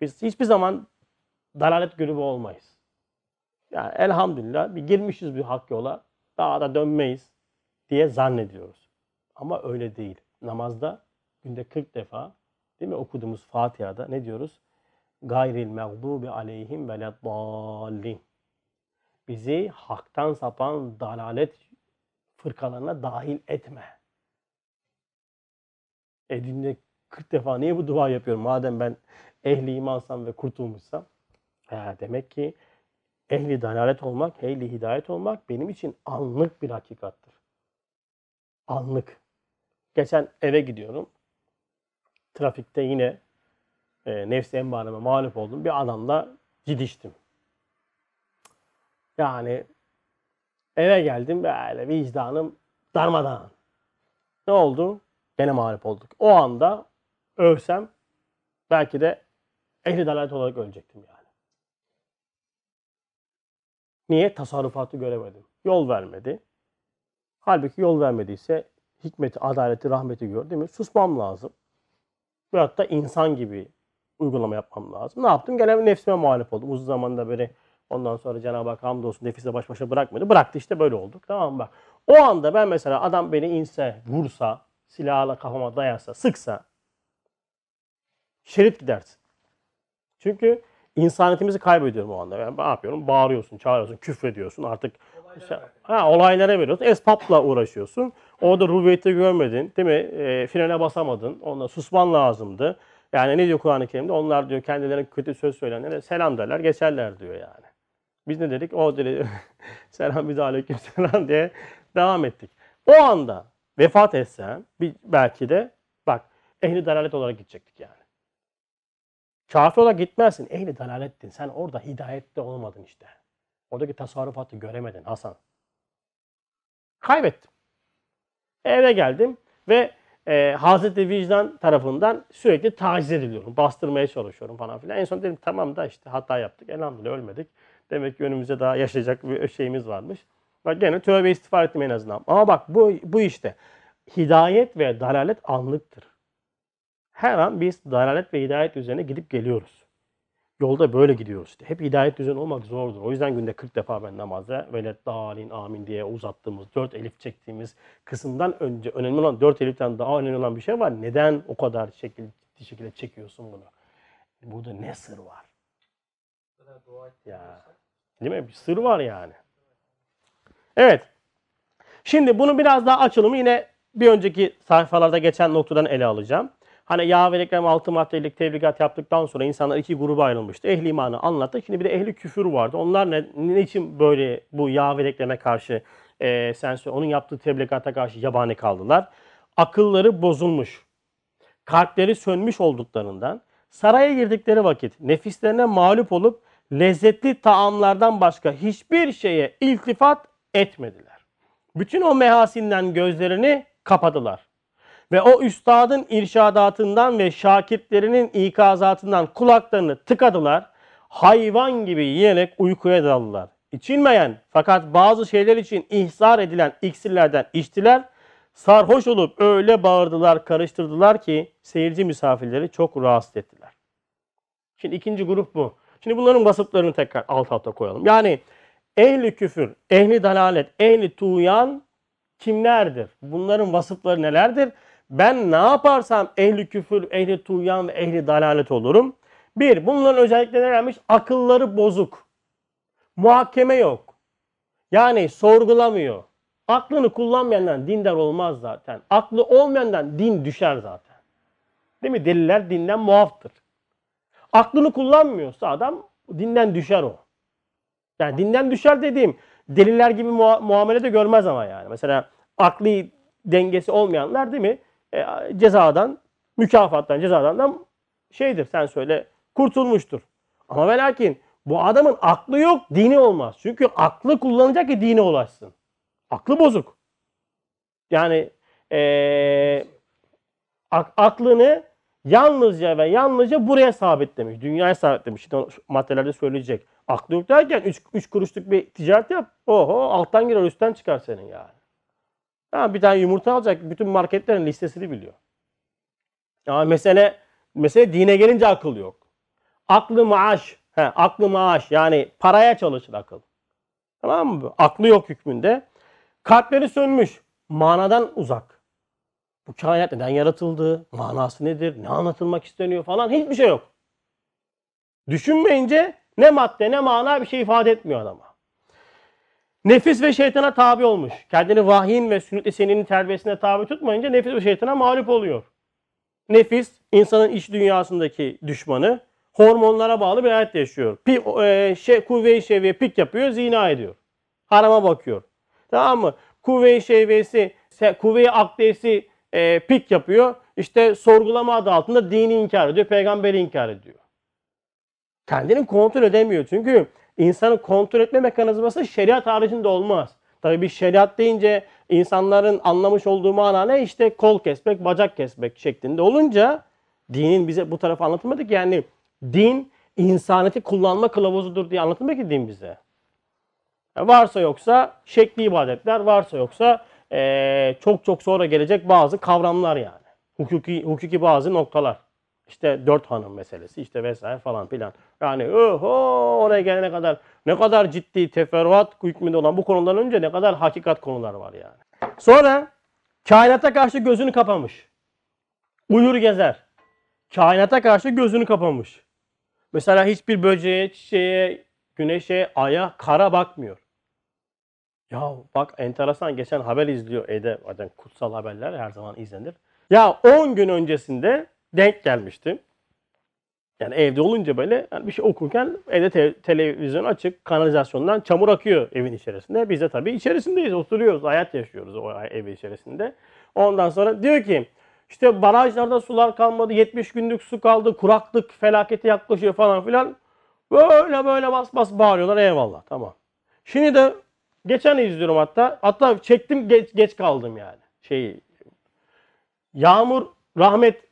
Biz hiçbir zaman dalalet grubu olmayız. Yani elhamdülillah bir girmişiz bir hak yola. Daha da dönmeyiz diye zannediyoruz. Ama öyle değil. Namazda günde 40 defa değil mi okuduğumuz Fatiha'da ne diyoruz? Gayril mağdubi aleyhim veleddallin. Bizi haktan sapan dalalet fırkalarına dahil etme. E günde 40 defa niye bu dua yapıyorum? Madem ben ehli imansam ve kurtulmuşsam. He, demek ki ehli dalalet olmak, ehli hidayet olmak benim için anlık bir hakikattır. Anlık. Geçen eve gidiyorum. Trafikte yine e, nefsi emmareme mağlup oldum. Bir adamla gidiştim. Yani eve geldim böyle vicdanım darmadağın. Ne oldu? Gene mağlup olduk. O anda övsem belki de ehli dalalet olarak ölecektim yani. Niye? Tasarrufatı göremedim. Yol vermedi. Halbuki yol vermediyse hikmeti, adaleti, rahmeti gör değil mi? Susmam lazım. Veyahut da insan gibi uygulama yapmam lazım. Ne yaptım? Gene nefsime muhalif oldum. Uzun zamanda böyle ondan sonra Cenab-ı Hak hamdolsun nefisle baş başa bırakmadı. Bıraktı işte böyle olduk. Tamam mı? Bak. O anda ben mesela adam beni inse, vursa, silahla kafama dayarsa, sıksa şerit gidersin. Çünkü insaniyetimizi kaybediyorum o anda. Yani ne yapıyorum? Bağırıyorsun, çağırıyorsun, küfrediyorsun. Artık Olaylara ver. ha, olaylara veriyorsun. Esbapla uğraşıyorsun. Orada rubiyeti görmedin. Değil mi? E, frene basamadın. Onunla susman lazımdı. Yani ne diyor Kur'an-ı Kerim'de? Onlar diyor kendilerine kötü söz söyleyenlere selam derler, geçerler diyor yani. Biz ne dedik? O dedi selam bize aleyküm selam diye devam ettik. O anda vefat etsen bir, belki de bak ehli dalalet olarak gidecektik yani. Kafir olarak gitmezsin. Ehli dalalettin. Sen orada hidayette olmadın işte. Oradaki tasarrufatı göremedin Hasan. Kaybettim. Eve geldim ve e, Hazreti Vicdan tarafından sürekli taciz ediliyorum. Bastırmaya çalışıyorum falan filan. En son dedim tamam da işte hata yaptık. Elhamdülillah ölmedik. Demek ki önümüzde daha yaşayacak bir şeyimiz varmış. Bak gene tövbe istiğfar ettim en azından. Ama bak bu, bu işte hidayet ve dalalet anlıktır. Her an biz dalalet ve hidayet üzerine gidip geliyoruz. Yolda böyle gidiyoruz işte. Hep hidayet üzerine olmak zordur. O yüzden günde 40 defa ben namazda velet dalin amin diye uzattığımız, 4 elif çektiğimiz kısımdan önce önemli olan 4 eliften daha önemli olan bir şey var. Neden o kadar şekil, ciddi şekilde çekiyorsun bunu? Burada ne sır var? Ya. Değil mi? Bir sır var yani. Evet. Şimdi bunu biraz daha açılımı yine bir önceki sayfalarda geçen noktadan ele alacağım. Hani yağ ve reklam altı maddelik tebligat yaptıktan sonra insanlar iki gruba ayrılmıştı. Ehli imanı anlattık. Şimdi bir de ehli küfür vardı. Onlar ne, ne için böyle bu yağ ve reklame karşı e, sen söyle, onun yaptığı tebligata karşı yabani kaldılar? Akılları bozulmuş. Kalpleri sönmüş olduklarından saraya girdikleri vakit nefislerine mağlup olup lezzetli taamlardan başka hiçbir şeye iltifat etmediler. Bütün o mehasinden gözlerini kapadılar. Ve o üstadın irşadatından ve şakirtlerinin ikazatından kulaklarını tıkadılar. Hayvan gibi yiyerek uykuya daldılar. içilmeyen fakat bazı şeyler için ihzar edilen iksirlerden içtiler. Sarhoş olup öyle bağırdılar, karıştırdılar ki seyirci misafirleri çok rahatsız ettiler. Şimdi ikinci grup bu. Şimdi bunların vasıflarını tekrar alt alta koyalım. Yani ehli küfür, ehli dalalet, ehli tuğyan kimlerdir? Bunların vasıfları nelerdir? Ben ne yaparsam ehli küfür, ehli tuğyan ve ehli dalalet olurum. Bir, bunların özellikleri nelermiş? Akılları bozuk. Muhakeme yok. Yani sorgulamıyor. Aklını kullanmayandan dindar olmaz zaten. Aklı olmayandan din düşer zaten. Değil mi? Deliller dinden muaftır. Aklını kullanmıyorsa adam dinden düşer o. Yani dinden düşer dediğim deliller gibi mua- muamele de görmez ama yani. Mesela akli dengesi olmayanlar değil mi? E, cezadan, mükafattan, cezadan da şeydir sen söyle kurtulmuştur. Ama ve lakin bu adamın aklı yok, dini olmaz. Çünkü aklı kullanacak ki dine ulaşsın. Aklı bozuk. Yani ak- aklını yalnızca ve yalnızca buraya sabitlemiş. Dünyaya sabitlemiş. O maddelerde söyleyecek. Aklı yok derken 3 kuruşluk bir ticaret yap. Oho alttan girer üstten çıkar senin yani. Ha, bir tane yumurta alacak. Bütün marketlerin listesini biliyor. Ama mesele, mesele dine gelince akıl yok. Aklı maaş. He, aklı maaş. Yani paraya çalışır akıl. Tamam mı? Aklı yok hükmünde. Kalpleri sönmüş. Manadan uzak. Bu kainat neden yaratıldı? Manası nedir? Ne anlatılmak isteniyor falan. Hiçbir şey yok. Düşünmeyince ne madde ne mana bir şey ifade etmiyor adama. Nefis ve şeytana tabi olmuş. Kendini vahyin ve sünnet-i seninin terbiyesine tabi tutmayınca nefis ve şeytana mağlup oluyor. Nefis insanın iç dünyasındaki düşmanı. Hormonlara bağlı bir hayat yaşıyor. Pi, e, şey, kuvve-i şehveye pik yapıyor, zina ediyor. Harama bakıyor. Tamam mı? Kuvve-i se- kuvve-i akdesi e, pik yapıyor. İşte sorgulama adı altında dini inkar ediyor, peygamberi inkar ediyor. Kendini kontrol edemiyor. Çünkü insanı kontrol etme mekanizması şeriat haricinde olmaz. Tabii bir şeriat deyince insanların anlamış olduğu mana ne? İşte kol kesmek, bacak kesmek şeklinde olunca dinin bize bu tarafı anlatılmadı ki yani din insaneti kullanma kılavuzudur diye anlatılmadı ki din bize. Varsa yoksa şekli ibadetler, varsa yoksa eee, çok çok sonra gelecek bazı kavramlar yani. Hukuki, hukuki bazı noktalar. İşte dört hanım meselesi işte vesaire falan filan. Yani oho oraya gelene kadar ne kadar ciddi teferruat hükmünde olan bu konudan önce ne kadar hakikat konular var yani. Sonra kainata karşı gözünü kapamış. Uyur gezer. Kainata karşı gözünü kapamış. Mesela hiçbir böceğe, çiçeğe, güneşe, aya, kara bakmıyor. Ya bak enteresan geçen haber izliyor Ede zaten kutsal haberler her zaman izlenir. Ya 10 gün öncesinde denk gelmiştim. Yani evde olunca böyle yani bir şey okurken evde te- televizyon açık, kanalizasyondan çamur akıyor evin içerisinde. Biz de tabii içerisindeyiz, oturuyoruz, hayat yaşıyoruz o ev içerisinde. Ondan sonra diyor ki işte barajlarda sular kalmadı, 70 günlük su kaldı, kuraklık felaketi yaklaşıyor falan filan. Böyle böyle bas bas bağırıyorlar eyvallah tamam. Şimdi de geçen izliyorum hatta. Hatta çektim geç, geç kaldım yani. Şeyi. Yağmur rahmet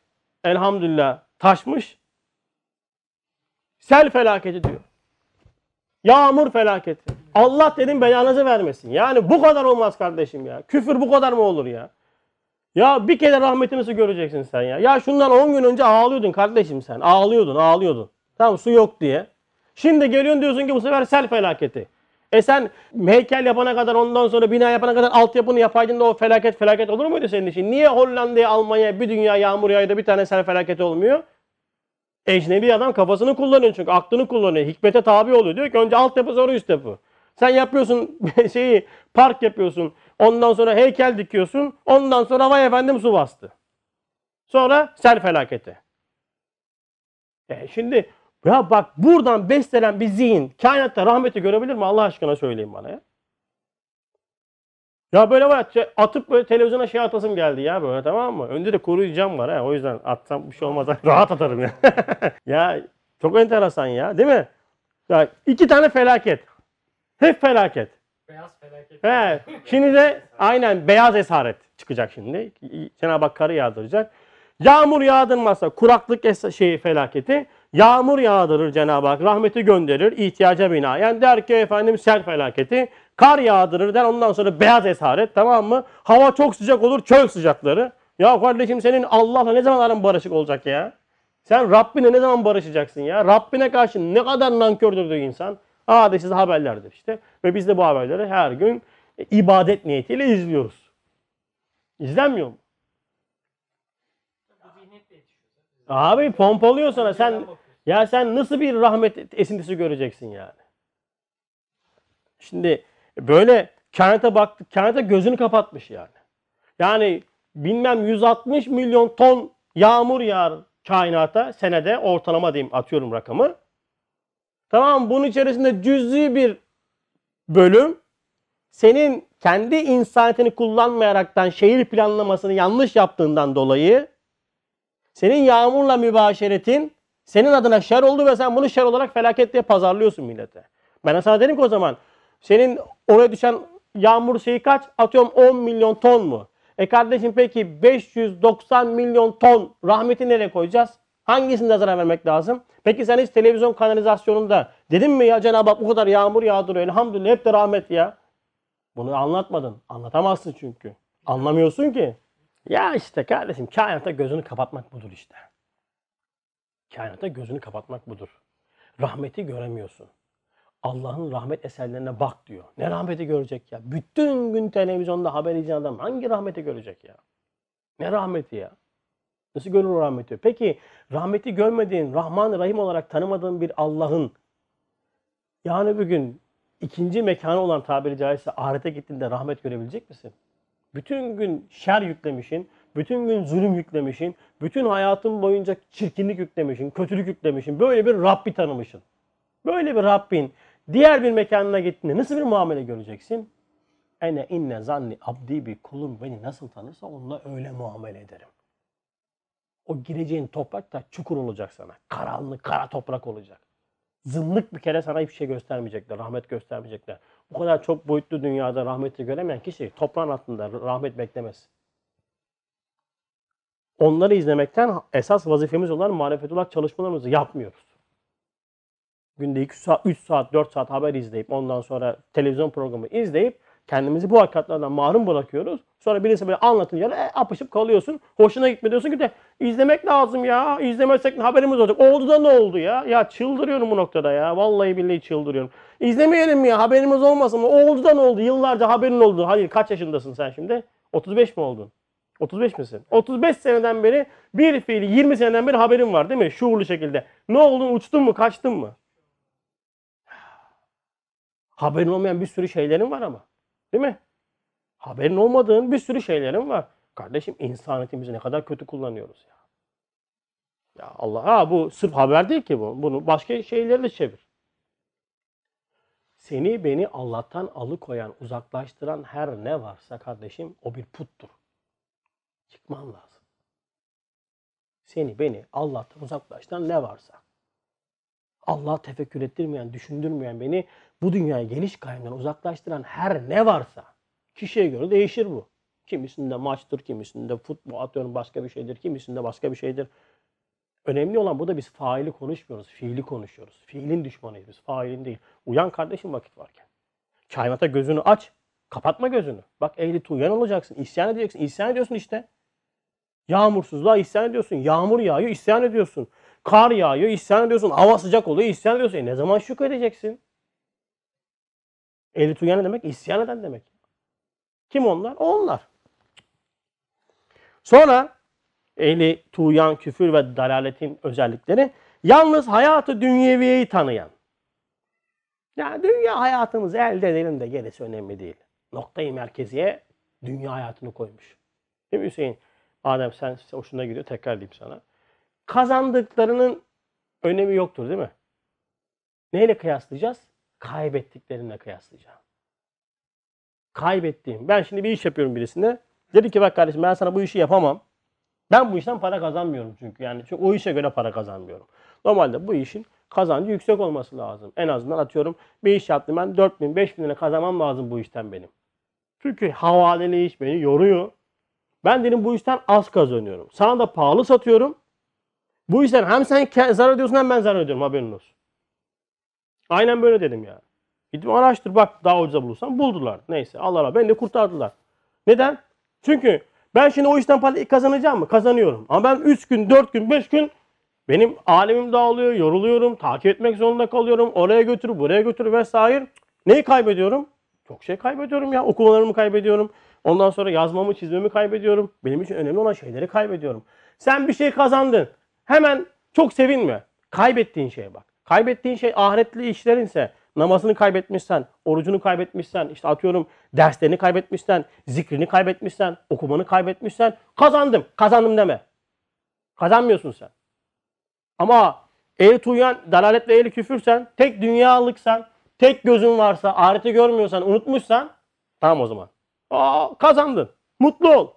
elhamdülillah taşmış. Sel felaketi diyor. Yağmur felaketi. Allah dedim belanızı vermesin. Yani bu kadar olmaz kardeşim ya. Küfür bu kadar mı olur ya? Ya bir kere rahmetinizi göreceksin sen ya. Ya şundan 10 gün önce ağlıyordun kardeşim sen. Ağlıyordun, ağlıyordun. Tamam su yok diye. Şimdi geliyorsun diyorsun ki bu sefer sel felaketi. E sen heykel yapana kadar ondan sonra bina yapana kadar altyapını yapaydın da o felaket felaket olur muydu senin için? Niye Hollanda'ya, Almanya'ya bir dünya yağmur yağıyor bir tane sel felaketi olmuyor? Ecnebi adam kafasını kullanıyor çünkü aklını kullanıyor. Hikmete tabi oluyor. Diyor ki önce altyapı sonra üst yapı. Sen yapıyorsun şeyi park yapıyorsun. Ondan sonra heykel dikiyorsun. Ondan sonra vay efendim su bastı. Sonra sel felaketi. E şimdi ya bak buradan beslenen bir zihin kainatta rahmeti görebilir mi Allah aşkına söyleyin bana ya. Ya böyle var atıp böyle televizyona şey atasım geldi ya böyle tamam mı? Önde de koruyucam var ha o yüzden atsam bir şey olmaz. Rahat atarım ya. ya çok enteresan ya değil mi? Ya iki tane felaket. Hep felaket. Beyaz felaket. He, şimdi de aynen beyaz esaret çıkacak şimdi. Cenab-ı Hak karı yağdıracak. Yağmur yağdırmazsa kuraklık es- şeyi felaketi. Yağmur yağdırır Cenab-ı Hak. Rahmeti gönderir ihtiyaca binaen. Der ki efendim sel felaketi. Kar yağdırır der ondan sonra beyaz esaret tamam mı? Hava çok sıcak olur çöl sıcakları. Ya kardeşim senin Allah'la ne zaman aran barışık olacak ya? Sen Rabbine ne zaman barışacaksın ya? Rabbine karşı ne kadar nankördür diyor insan. Hadisiz haberlerdir işte. Ve biz de bu haberleri her gün ibadet niyetiyle izliyoruz. İzlenmiyor mu? Abi pompalıyor sana. Sen ya sen nasıl bir rahmet esintisi göreceksin yani? Şimdi böyle kainata baktık. Kainata gözünü kapatmış yani. Yani bilmem 160 milyon ton yağmur yağar kainata senede ortalama diyeyim atıyorum rakamı. Tamam bunun içerisinde cüzi bir bölüm senin kendi insaniyetini kullanmayaraktan şehir planlamasını yanlış yaptığından dolayı senin yağmurla mübaşeretin senin adına şer oldu ve sen bunu şer olarak felaket diye pazarlıyorsun millete. Ben sana dedim ki o zaman senin oraya düşen yağmur şeyi kaç? Atıyorum 10 milyon ton mu? E kardeşim peki 590 milyon ton rahmeti nereye koyacağız? Hangisinde zarar vermek lazım? Peki sen hiç televizyon kanalizasyonunda dedin mi ya Cenab-ı Hak bu kadar yağmur yağdırıyor elhamdülillah hep de rahmet ya. Bunu anlatmadın. Anlatamazsın çünkü. Anlamıyorsun ki. Ya işte kardeşim kainata gözünü kapatmak budur işte. Kainata gözünü kapatmak budur. Rahmeti göremiyorsun. Allah'ın rahmet eserlerine bak diyor. Ne rahmeti görecek ya? Bütün gün televizyonda haber izleyen adam hangi rahmeti görecek ya? Ne rahmeti ya? Nasıl görür o rahmeti? Peki rahmeti görmediğin, Rahman Rahim olarak tanımadığın bir Allah'ın yani bir gün ikinci mekanı olan tabiri caizse ahirete gittiğinde rahmet görebilecek misin? Bütün gün şer yüklemişin, bütün gün zulüm yüklemişin, bütün hayatın boyunca çirkinlik yüklemişin, kötülük yüklemişin, böyle bir Rabbi tanımışsın. Böyle bir Rabbin diğer bir mekanına gittiğinde nasıl bir muamele göreceksin? Ene inne zanni abdi bir kulum beni nasıl tanırsa onunla öyle muamele ederim. O gireceğin toprak da çukur olacak sana. Karanlık, kara toprak olacak. Zınlık bir kere sana hiçbir şey göstermeyecekler, rahmet göstermeyecekler. Bu kadar çok boyutlu dünyada rahmeti göremeyen kişi toprağın altında rahmet beklemez. Onları izlemekten esas vazifemiz olan marifetullah çalışmalarımızı yapmıyoruz. Günde 2 saat, 3 saat, 4 saat haber izleyip ondan sonra televizyon programı izleyip kendimizi bu hakikatlerden mahrum bırakıyoruz. Sonra birisi böyle anlatınca e, apışıp kalıyorsun. Hoşuna gitme diyorsun ki de izlemek lazım ya. İzlemezsek haberimiz olacak. Oldu da ne oldu ya? Ya çıldırıyorum bu noktada ya. Vallahi billahi çıldırıyorum. İzlemeyelim mi ya? Haberimiz olmasın mı? Oldu da ne oldu? Yıllarca haberin oldu. Hayır kaç yaşındasın sen şimdi? 35 mi oldun? 35 misin? 35 seneden beri bir fiili 20 seneden beri haberin var değil mi? Şuurlu şekilde. Ne oldun? Uçtun mu? Kaçtın mı? Haberin olmayan bir sürü şeylerin var ama. Değil mi? Haberin olmadığın bir sürü şeylerin var. Kardeşim insaniyetimizi ne kadar kötü kullanıyoruz ya. Ya Allah ha bu sırf haber değil ki bu. Bunu başka şeyleri de çevir. Seni beni Allah'tan alıkoyan, uzaklaştıran her ne varsa kardeşim o bir puttur. Çıkman lazım. Seni beni Allah'tan uzaklaştıran ne varsa. Allah tefekkür ettirmeyen, düşündürmeyen beni bu dünyaya geliş gayemden uzaklaştıran her ne varsa kişiye göre değişir bu. Kimisinde maçtır, kimisinde futbol atıyorum başka bir şeydir, kimisinde başka bir şeydir. Önemli olan burada biz faili konuşmuyoruz, fiili konuşuyoruz. Fiilin düşmanıyız biz, failin değil. Uyan kardeşim vakit varken. Kainata gözünü aç, kapatma gözünü. Bak ehli uyan olacaksın, isyan edeceksin. İsyan ediyorsun işte. Yağmursuzluğa isyan ediyorsun. Yağmur yağıyor, isyan ediyorsun. Kar yağıyor, isyan ediyorsun. Hava sıcak oluyor, isyan ediyorsun. E ne zaman şükredeceksin? Ehli ne demek? İsyan eden demek. Kim onlar? Onlar. Sonra ehli tuğyan, küfür ve dalaletin özellikleri yalnız hayatı dünyeviyeyi tanıyan. Yani dünya hayatımızı elde edelim de gerisi önemli değil. Noktayı merkeziye dünya hayatını koymuş. Değil mi Hüseyin? Adem sen hoşuna gidiyor tekrar diyeyim sana. Kazandıklarının önemi yoktur değil mi? Neyle kıyaslayacağız? Kaybettiklerinle kıyaslayacağım. Kaybettiğim. Ben şimdi bir iş yapıyorum birisine. Dedi ki bak kardeşim ben sana bu işi yapamam. Ben bu işten para kazanmıyorum çünkü. Yani çünkü o işe göre para kazanmıyorum. Normalde bu işin kazancı yüksek olması lazım. En azından atıyorum bir iş yaptım ben 4 bin 5 bin lira kazanmam lazım bu işten benim. Çünkü havaleli iş beni yoruyor. Ben dedim bu işten az kazanıyorum. Sana da pahalı satıyorum. Bu yüzden hem sen zarar ediyorsun hem ben zarar ediyorum haberin olsun. Aynen böyle dedim ya. Gidip araştır bak daha ucuza bulursan buldular. Neyse Allah Allah beni de kurtardılar. Neden? Çünkü ben şimdi o işten parayı kazanacağım mı? Kazanıyorum. Ama ben 3 gün, 4 gün, 5 gün benim alemim dağılıyor, yoruluyorum, takip etmek zorunda kalıyorum. Oraya götür, buraya götür vesaire. Neyi kaybediyorum? Çok şey kaybediyorum ya. Okumalarımı kaybediyorum. Ondan sonra yazmamı, çizmemi kaybediyorum. Benim için önemli olan şeyleri kaybediyorum. Sen bir şey kazandın. Hemen çok sevinme. Kaybettiğin şeye bak. Kaybettiğin şey ahiretli işlerinse, namazını kaybetmişsen, orucunu kaybetmişsen, işte atıyorum derslerini kaybetmişsen, zikrini kaybetmişsen, okumanı kaybetmişsen, kazandım, kazandım deme. Kazanmıyorsun sen. Ama ehli tuğyan, dalalet ve ehli küfürsen, tek dünyalıksan, tek gözün varsa, ahireti görmüyorsan, unutmuşsan, tamam o zaman. Aa, kazandın. Mutlu ol.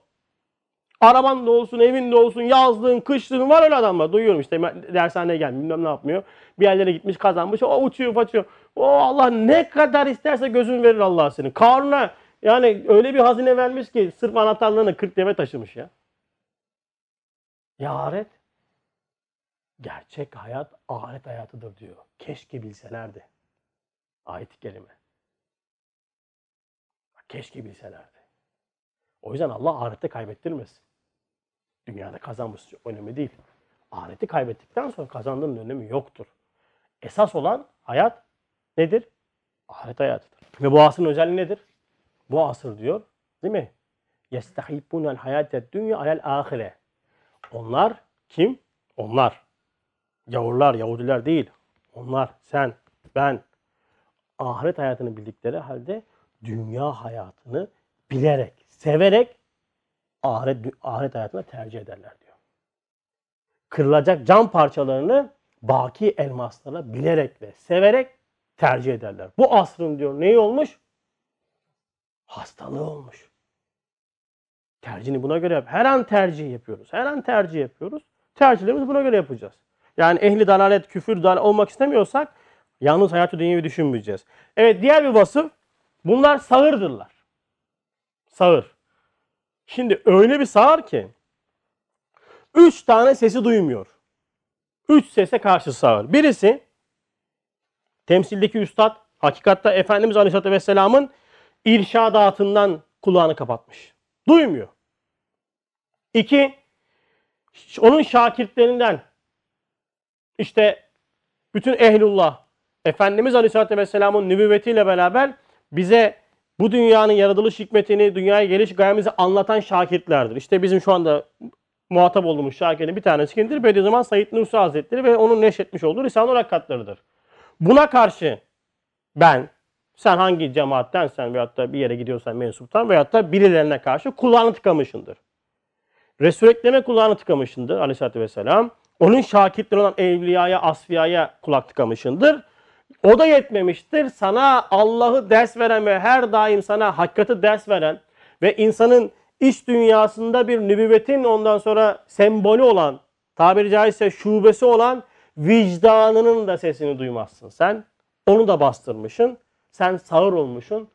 Araban da olsun, evin de olsun, yazlığın, kışlığın var öyle adamlar. Duyuyorum işte dershaneye gelmiş, bilmem ne yapmıyor. Bir yerlere gitmiş, kazanmış. O uçuyor, paçıyor. O Allah ne kadar isterse gözün verir Allah senin. Karnına yani öyle bir hazine vermiş ki sırf anahtarlığını 40 deve taşımış ya. Ya ahiret gerçek hayat ahiret hayatıdır diyor. Keşke bilselerdi. Ayet-i kerime. Keşke bilselerdi. O yüzden Allah ahirette kaybettirmesin. Dünyada kazanmış önemli değil. Ahireti kaybettikten sonra kazandığının önemi yoktur. Esas olan hayat nedir? Ahiret hayatıdır. Ve bu asrın özelliği nedir? Bu asır diyor, değil mi? يَسْتَحِبُّنَ الْحَيَاتَ dünya alel ahire. Onlar kim? Onlar. Yavurlar, Yahudiler değil. Onlar, sen, ben. Ahiret hayatını bildikleri halde dünya hayatını bilerek, severek ahiret, ahiret hayatına tercih ederler diyor. Kırılacak cam parçalarını baki elmaslara bilerek ve severek tercih ederler. Bu asrın diyor neyi olmuş? Hastalığı olmuş. Tercihini buna göre yap. Her an tercih yapıyoruz. Her an tercih yapıyoruz. Tercihlerimizi buna göre yapacağız. Yani ehli dalalet, küfür dal olmak istemiyorsak yalnız hayatı dünyayı düşünmeyeceğiz. Evet diğer bir vasıf bunlar sağırdırlar. Sağır. Şimdi öyle bir sağır ki üç tane sesi duymuyor. Üç sese karşı sağır. Birisi temsildeki üstad hakikatte Efendimiz Aleyhisselatü Vesselam'ın irşadatından kulağını kapatmış. Duymuyor. İki, onun şakirtlerinden işte bütün ehlullah Efendimiz Aleyhisselatü Vesselam'ın nübüvvetiyle beraber bize bu dünyanın yaratılış hikmetini, dünyaya geliş gayemizi anlatan şakirtlerdir. İşte bizim şu anda muhatap olduğumuz şakirin bir tanesi kimdir? Bediüzzaman Said Nursi Hazretleri ve onun neşretmiş olduğu Risale-i Rakatlarıdır. Buna karşı ben, sen hangi cemaattensen veyahut da bir yere gidiyorsan mensuptan veyahut da birilerine karşı kulağını tıkamışındır. Resul-i Ekrem'e kulağını tıkamışındır aleyhissalatü vesselam. Onun şakirtleri olan evliyaya, asfiyaya kulak tıkamışındır. O da yetmemiştir. Sana Allah'ı ders veren ve her daim sana hakikati ders veren ve insanın iç dünyasında bir nübüvvetin ondan sonra sembolü olan, tabiri caizse şubesi olan vicdanının da sesini duymazsın sen. Onu da bastırmışsın. Sen sağır olmuşsun.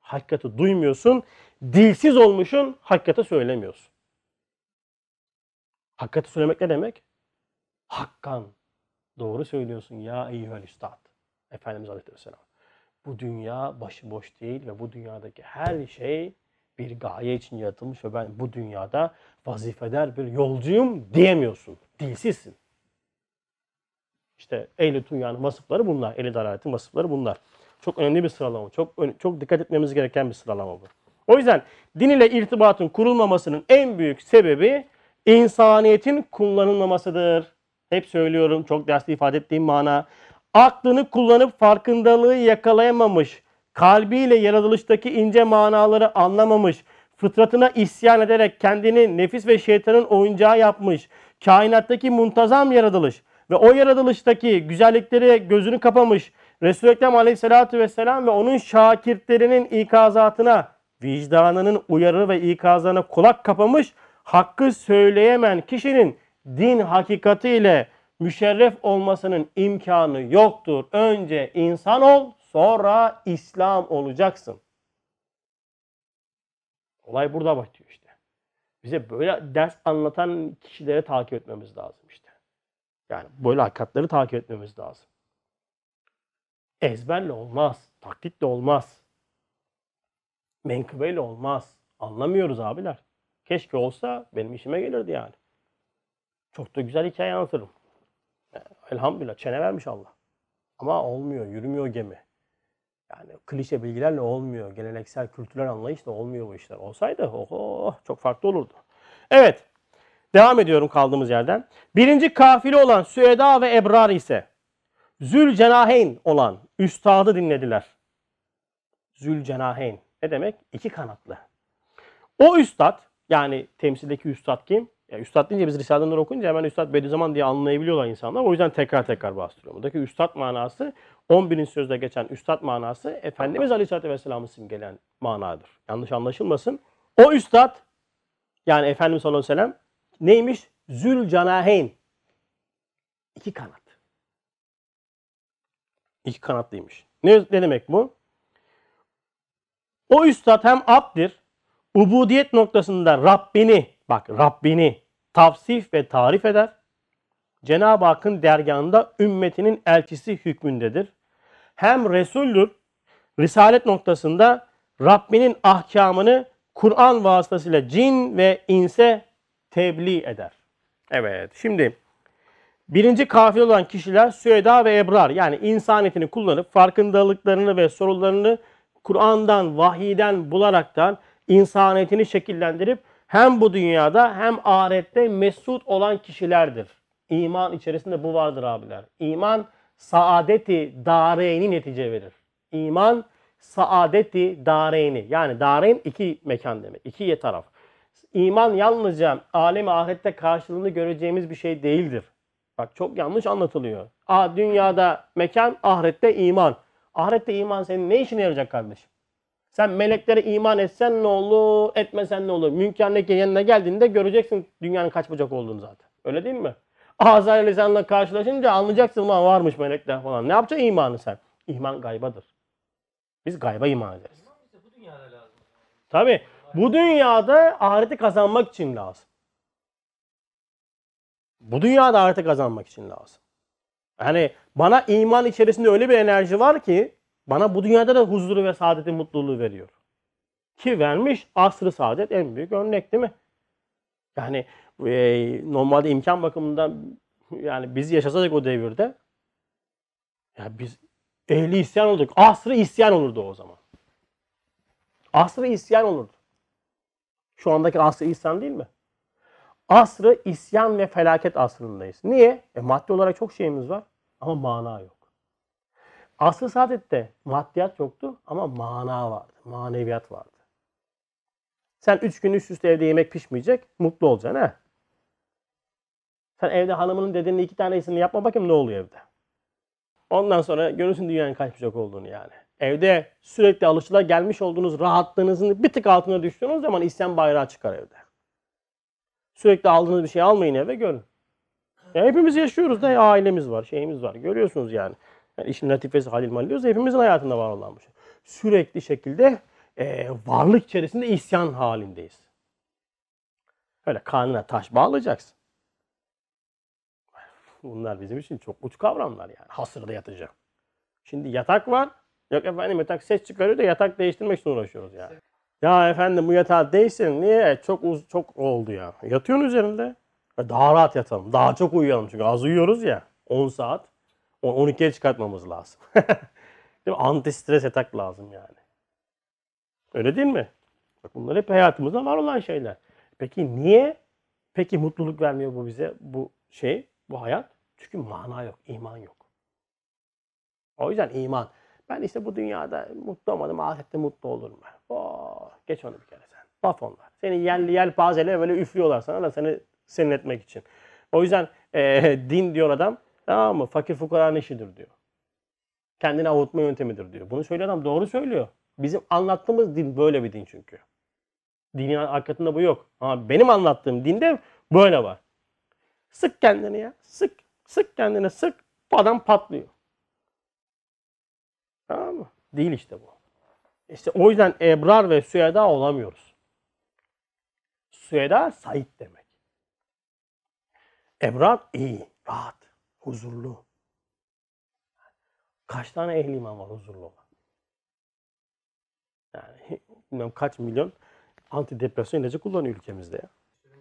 Hakikati duymuyorsun. Dilsiz olmuşsun. Hakikati söylemiyorsun. Hakikati söylemek ne demek? Hakkan. Doğru söylüyorsun ya eyyühel üstad. Efendimiz Aleyhisselam. Bu dünya başıboş değil ve bu dünyadaki her şey bir gaye için yaratılmış ve ben bu dünyada vazifeder bir yolcuyum diyemiyorsun. Dilsizsin. İşte ehli dünyanın vasıfları bunlar. Ehli dalaletin vasıfları bunlar. Çok önemli bir sıralama. Çok çok dikkat etmemiz gereken bir sıralama bu. O yüzden din ile irtibatın kurulmamasının en büyük sebebi insaniyetin kullanılmamasıdır. Hep söylüyorum çok dersli ifade ettiğim mana. Aklını kullanıp farkındalığı yakalayamamış, kalbiyle yaratılıştaki ince manaları anlamamış, fıtratına isyan ederek kendini nefis ve şeytanın oyuncağı yapmış, kainattaki muntazam yaratılış ve o yaratılıştaki güzellikleri gözünü kapamış, Resul-i Ekrem Aleyhisselatü Vesselam ve onun şakirtlerinin ikazatına, vicdanının uyarı ve ikazlarına kulak kapamış, hakkı söyleyemen kişinin din hakikatiyle müşerref olmasının imkanı yoktur. Önce insan ol, sonra İslam olacaksın. Olay burada başlıyor işte. Bize böyle ders anlatan kişilere takip etmemiz lazım işte. Yani böyle hakikatleri takip etmemiz lazım. Ezberle olmaz. Taklitle olmaz. Menkıbeyle olmaz. Anlamıyoruz abiler. Keşke olsa benim işime gelirdi yani. Çok da güzel hikaye anlatırım. Elhamdülillah çene vermiş Allah. Ama olmuyor, yürümüyor gemi. Yani klişe bilgilerle olmuyor. Geleneksel kültürel anlayışla olmuyor bu işler. Olsaydı oho, çok farklı olurdu. Evet. Devam ediyorum kaldığımız yerden. Birinci kafile olan Süeda ve Ebrar ise Zülcenaheyn olan üstadı dinlediler. Zülcenaheyn. Ne demek? İki kanatlı. O üstad yani temsildeki üstad kim? Ya üstad deyince biz Risale'leri okunca hemen üstad Bediüzzaman diye anlayabiliyorlar insanlar. O yüzden tekrar tekrar bastırıyorum. Buradaki üstad manası 11. sözde geçen üstad manası Efendimiz Aleyhisselatü Vesselam'ı simgeleyen manadır. Yanlış anlaşılmasın. O üstad yani Efendimiz sallallahu aleyhi ve sellem neymiş? Zülcanaheyn. İki kanat. İki kanatlıymış. Ne, ne demek bu? O üstad hem abdir, ubudiyet noktasında Rabbini, bak Rabbini tavsif ve tarif eder. Cenab-ı Hakk'ın dergahında ümmetinin elçisi hükmündedir. Hem Resul'dür, Risalet noktasında Rabbinin ahkamını Kur'an vasıtasıyla cin ve inse tebliğ eder. Evet, şimdi birinci kafile olan kişiler Süeda ve Ebrar yani insaniyetini kullanıp farkındalıklarını ve sorularını Kur'an'dan, vahiyden bularaktan insaniyetini şekillendirip hem bu dünyada hem ahirette mesut olan kişilerdir. İman içerisinde bu vardır abiler. İman saadeti dareyni netice verir. İman saadeti dareyni. Yani dareyn iki mekan demek. iki taraf. İman yalnızca alemi ahirette karşılığını göreceğimiz bir şey değildir. Bak çok yanlış anlatılıyor. Aa, dünyada mekan, ahirette iman. Ahirette iman senin ne işine yarayacak kardeşim? Sen meleklere iman etsen ne olur, etmesen ne olur? Münker Nekir yanına geldiğinde göreceksin dünyanın kaç bucak olduğunu zaten. Öyle değil mi? Azrail lisanla karşılaşınca anlayacaksın lan varmış melekler falan. Ne yapacaksın imanı sen? İman gaybadır. Biz gayba iman ederiz. Tabi bu dünyada ahireti kazanmak için lazım. Bu dünyada ahireti kazanmak için lazım. Yani bana iman içerisinde öyle bir enerji var ki bana bu dünyada da huzuru ve saadeti mutluluğu veriyor. Ki vermiş asrı saadet en büyük örnek değil mi? Yani e, normalde imkan bakımından yani biz yaşasaydık o devirde ya biz ehli isyan olduk. Asrı isyan olurdu o zaman. Asrı isyan olurdu. Şu andaki asrı isyan değil mi? Asrı isyan ve felaket asrındayız. Niye? E, maddi olarak çok şeyimiz var ama mana yok. Asr-ı saadette maddiyat yoktu ama mana vardı. Maneviyat vardı. Sen üç gün üst üste evde yemek pişmeyecek, mutlu olacaksın ha. Sen evde hanımının dediğinin iki tanesini yapma bakayım ne oluyor evde. Ondan sonra görürsün dünyanın kaç olduğunu yani. Evde sürekli alışıla gelmiş olduğunuz rahatlığınızın bir tık altına düştüğünüz zaman isyan bayrağı çıkar evde. Sürekli aldığınız bir şey almayın eve görün. Ya hepimiz yaşıyoruz da ya ailemiz var, şeyimiz var. Görüyorsunuz yani. Yani işin latifesi halil mal diyoruz. Hepimizin hayatında var olan bir şey. Sürekli şekilde e, varlık içerisinde isyan halindeyiz. Öyle karnına taş bağlayacaksın. Bunlar bizim için çok uç kavramlar yani. Hasırda yatacağım. Şimdi yatak var. Yok efendim yatak ses çıkarıyor da yatak değiştirmek için uğraşıyoruz yani. Ya efendim bu yatağı değiştirin. Niye? Çok uz çok oldu ya. Yatıyorsun üzerinde. Daha rahat yatalım. Daha çok uyuyalım çünkü az uyuyoruz ya. 10 saat. 12'ye çıkartmamız lazım. değil mi? Anti stres yatak lazım yani. Öyle değil mi? Bak bunlar hep hayatımızda var olan şeyler. Peki niye? Peki mutluluk vermiyor bu bize bu şey, bu hayat? Çünkü mana yok, iman yok. O yüzden iman. Ben işte bu dünyada mutlu olmadım, ahirette mutlu olurum ben. Oh, geç onu bir kere sen. Laf onlar. Seni yerli yelpazeyle böyle üflüyorlar sana da seni senin etmek için. O yüzden e, din diyor adam, tamam mı? Fakir fukaranın işidir diyor. Kendini avutma yöntemidir diyor. Bunu söyleyen adam doğru söylüyor. Bizim anlattığımız din böyle bir din çünkü. Dinin hakikatinde bu yok. Ama benim anlattığım dinde böyle var. Sık kendini ya. Sık. Sık kendini sık. Bu adam patlıyor. Tamam mı? Değil işte bu. İşte o yüzden Ebrar ve Süeda olamıyoruz. Süeda Said demek. Ebrar iyi, rahat. Huzurlu. Kaç tane ehli iman var huzurlu olan? Yani bilmem kaç milyon antidepresan ilacı kullanıyor ülkemizde ya.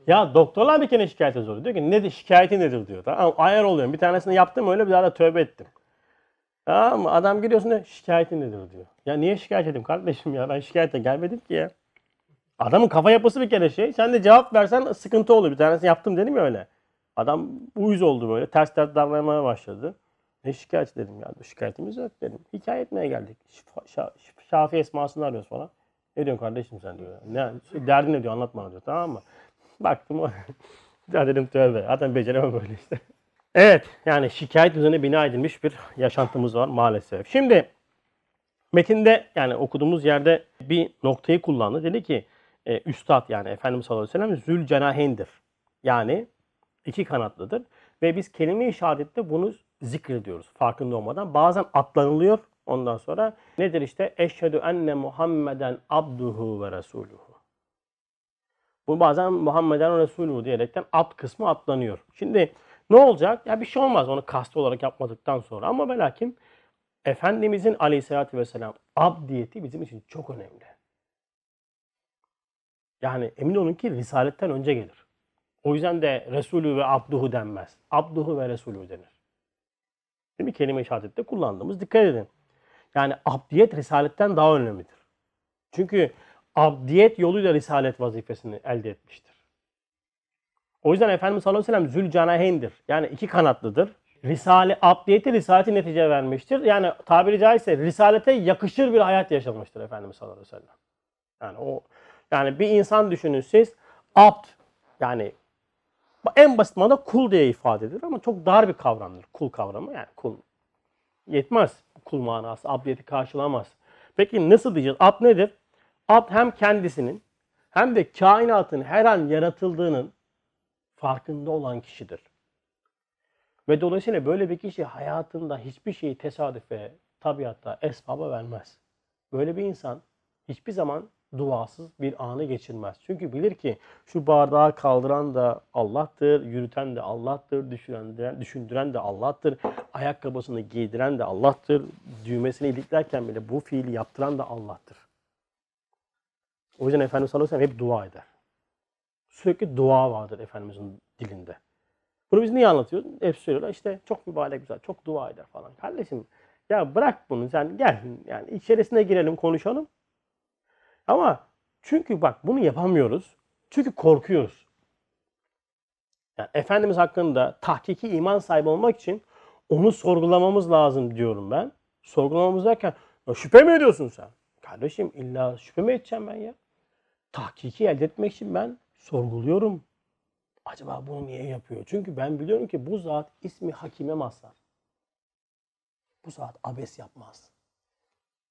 Ya doktorlar bir kere şikayete zor. Diyor ki ne şikayeti nedir diyor. Tamam ayar oluyorum. Bir tanesini yaptım öyle bir daha da tövbe ettim. Tamam mı? Adam gidiyorsun da şikayeti nedir diyor. Ya niye şikayet edeyim kardeşim ya ben şikayete gelmedim ki ya. Adamın kafa yapısı bir kere şey. Sen de cevap versen sıkıntı olur. Bir tanesini yaptım dedim ya öyle. Adam uyuz oldu böyle. Ters ters davranmaya başladı. Ne şikayet dedim ya. Şikayetimiz yok dedim. Hikaye etmeye geldik. Şifa, şa, Şafi esmasını arıyoruz falan. Ne diyorsun kardeşim sen diyor. Ne, derdin ne diyor anlat bana diyor. Tamam mı? Baktım o. Ya dedim tövbe. Zaten beceremem böyle işte. Evet yani şikayet üzerine bina edilmiş bir yaşantımız var maalesef. Şimdi metinde yani okuduğumuz yerde bir noktayı kullandı. Dedi ki e, üstad yani Efendimiz sallallahu aleyhi ve sellem zülcenahendir. Yani iki kanatlıdır. Ve biz kelime-i şehadette bunu zikrediyoruz farkında olmadan. Bazen atlanılıyor. Ondan sonra nedir işte? Eşhedü enne Muhammeden abduhu ve resuluhu. Bu bazen Muhammeden Resulü diyerekten at kısmı atlanıyor. Şimdi ne olacak? Ya bir şey olmaz onu kast olarak yapmadıktan sonra. Ama ve lakin Efendimizin aleyhissalatü vesselam abdiyeti bizim için çok önemli. Yani emin olun ki Risaletten önce gelir. O yüzden de Resulü ve Abduhu denmez. Abduhu ve Resulü denir. Değil mi? Kelime-i şehadette kullandığımız dikkat edin. Yani abdiyet Risaletten daha önemlidir. Çünkü abdiyet yoluyla risalet vazifesini elde etmiştir. O yüzden Efendimiz sallallahu aleyhi ve sellem zülcanahendir. Yani iki kanatlıdır. Risale, abdiyeti risaleti netice vermiştir. Yani tabiri caizse risalete yakışır bir hayat yaşamıştır Efendimiz sallallahu aleyhi ve sellem. Yani o yani bir insan düşünün siz abd yani en basit manada kul diye ifade edilir ama çok dar bir kavramdır kul kavramı. Yani kul yetmez kul manası abdiyeti karşılamaz. Peki nasıl diyeceğiz? Abd nedir? Abd hem kendisinin hem de kainatın her an yaratıldığının farkında olan kişidir. Ve dolayısıyla böyle bir kişi hayatında hiçbir şeyi tesadüfe, tabiatta, esbaba vermez. Böyle bir insan hiçbir zaman duasız bir anı geçirmez. Çünkü bilir ki şu bardağı kaldıran da Allah'tır, yürüten de Allah'tır, düşündüren, düşündüren de Allah'tır, ayakkabısını giydiren de Allah'tır, düğmesini iliklerken bile bu fiili yaptıran da Allah'tır. O yüzden Efendimiz sallallahu aleyhi ve sellem hep dua eder. Sürekli dua vardır Efendimizin dilinde. Bunu biz niye anlatıyoruz? Hep söylüyorlar işte çok mübarek güzel, çok dua eder falan. Kardeşim ya bırak bunu sen gel yani içerisine girelim konuşalım. Ama çünkü bak bunu yapamıyoruz. Çünkü korkuyoruz. Yani Efendimiz hakkında tahkiki iman sahibi olmak için onu sorgulamamız lazım diyorum ben. Sorgulamamız derken şüphe mi ediyorsun sen? Kardeşim illa şüphe mi edeceğim ben ya? Tahkiki elde etmek için ben sorguluyorum. Acaba bunu niye yapıyor? Çünkü ben biliyorum ki bu zat ismi hakime mazhar. Bu zat abes yapmaz.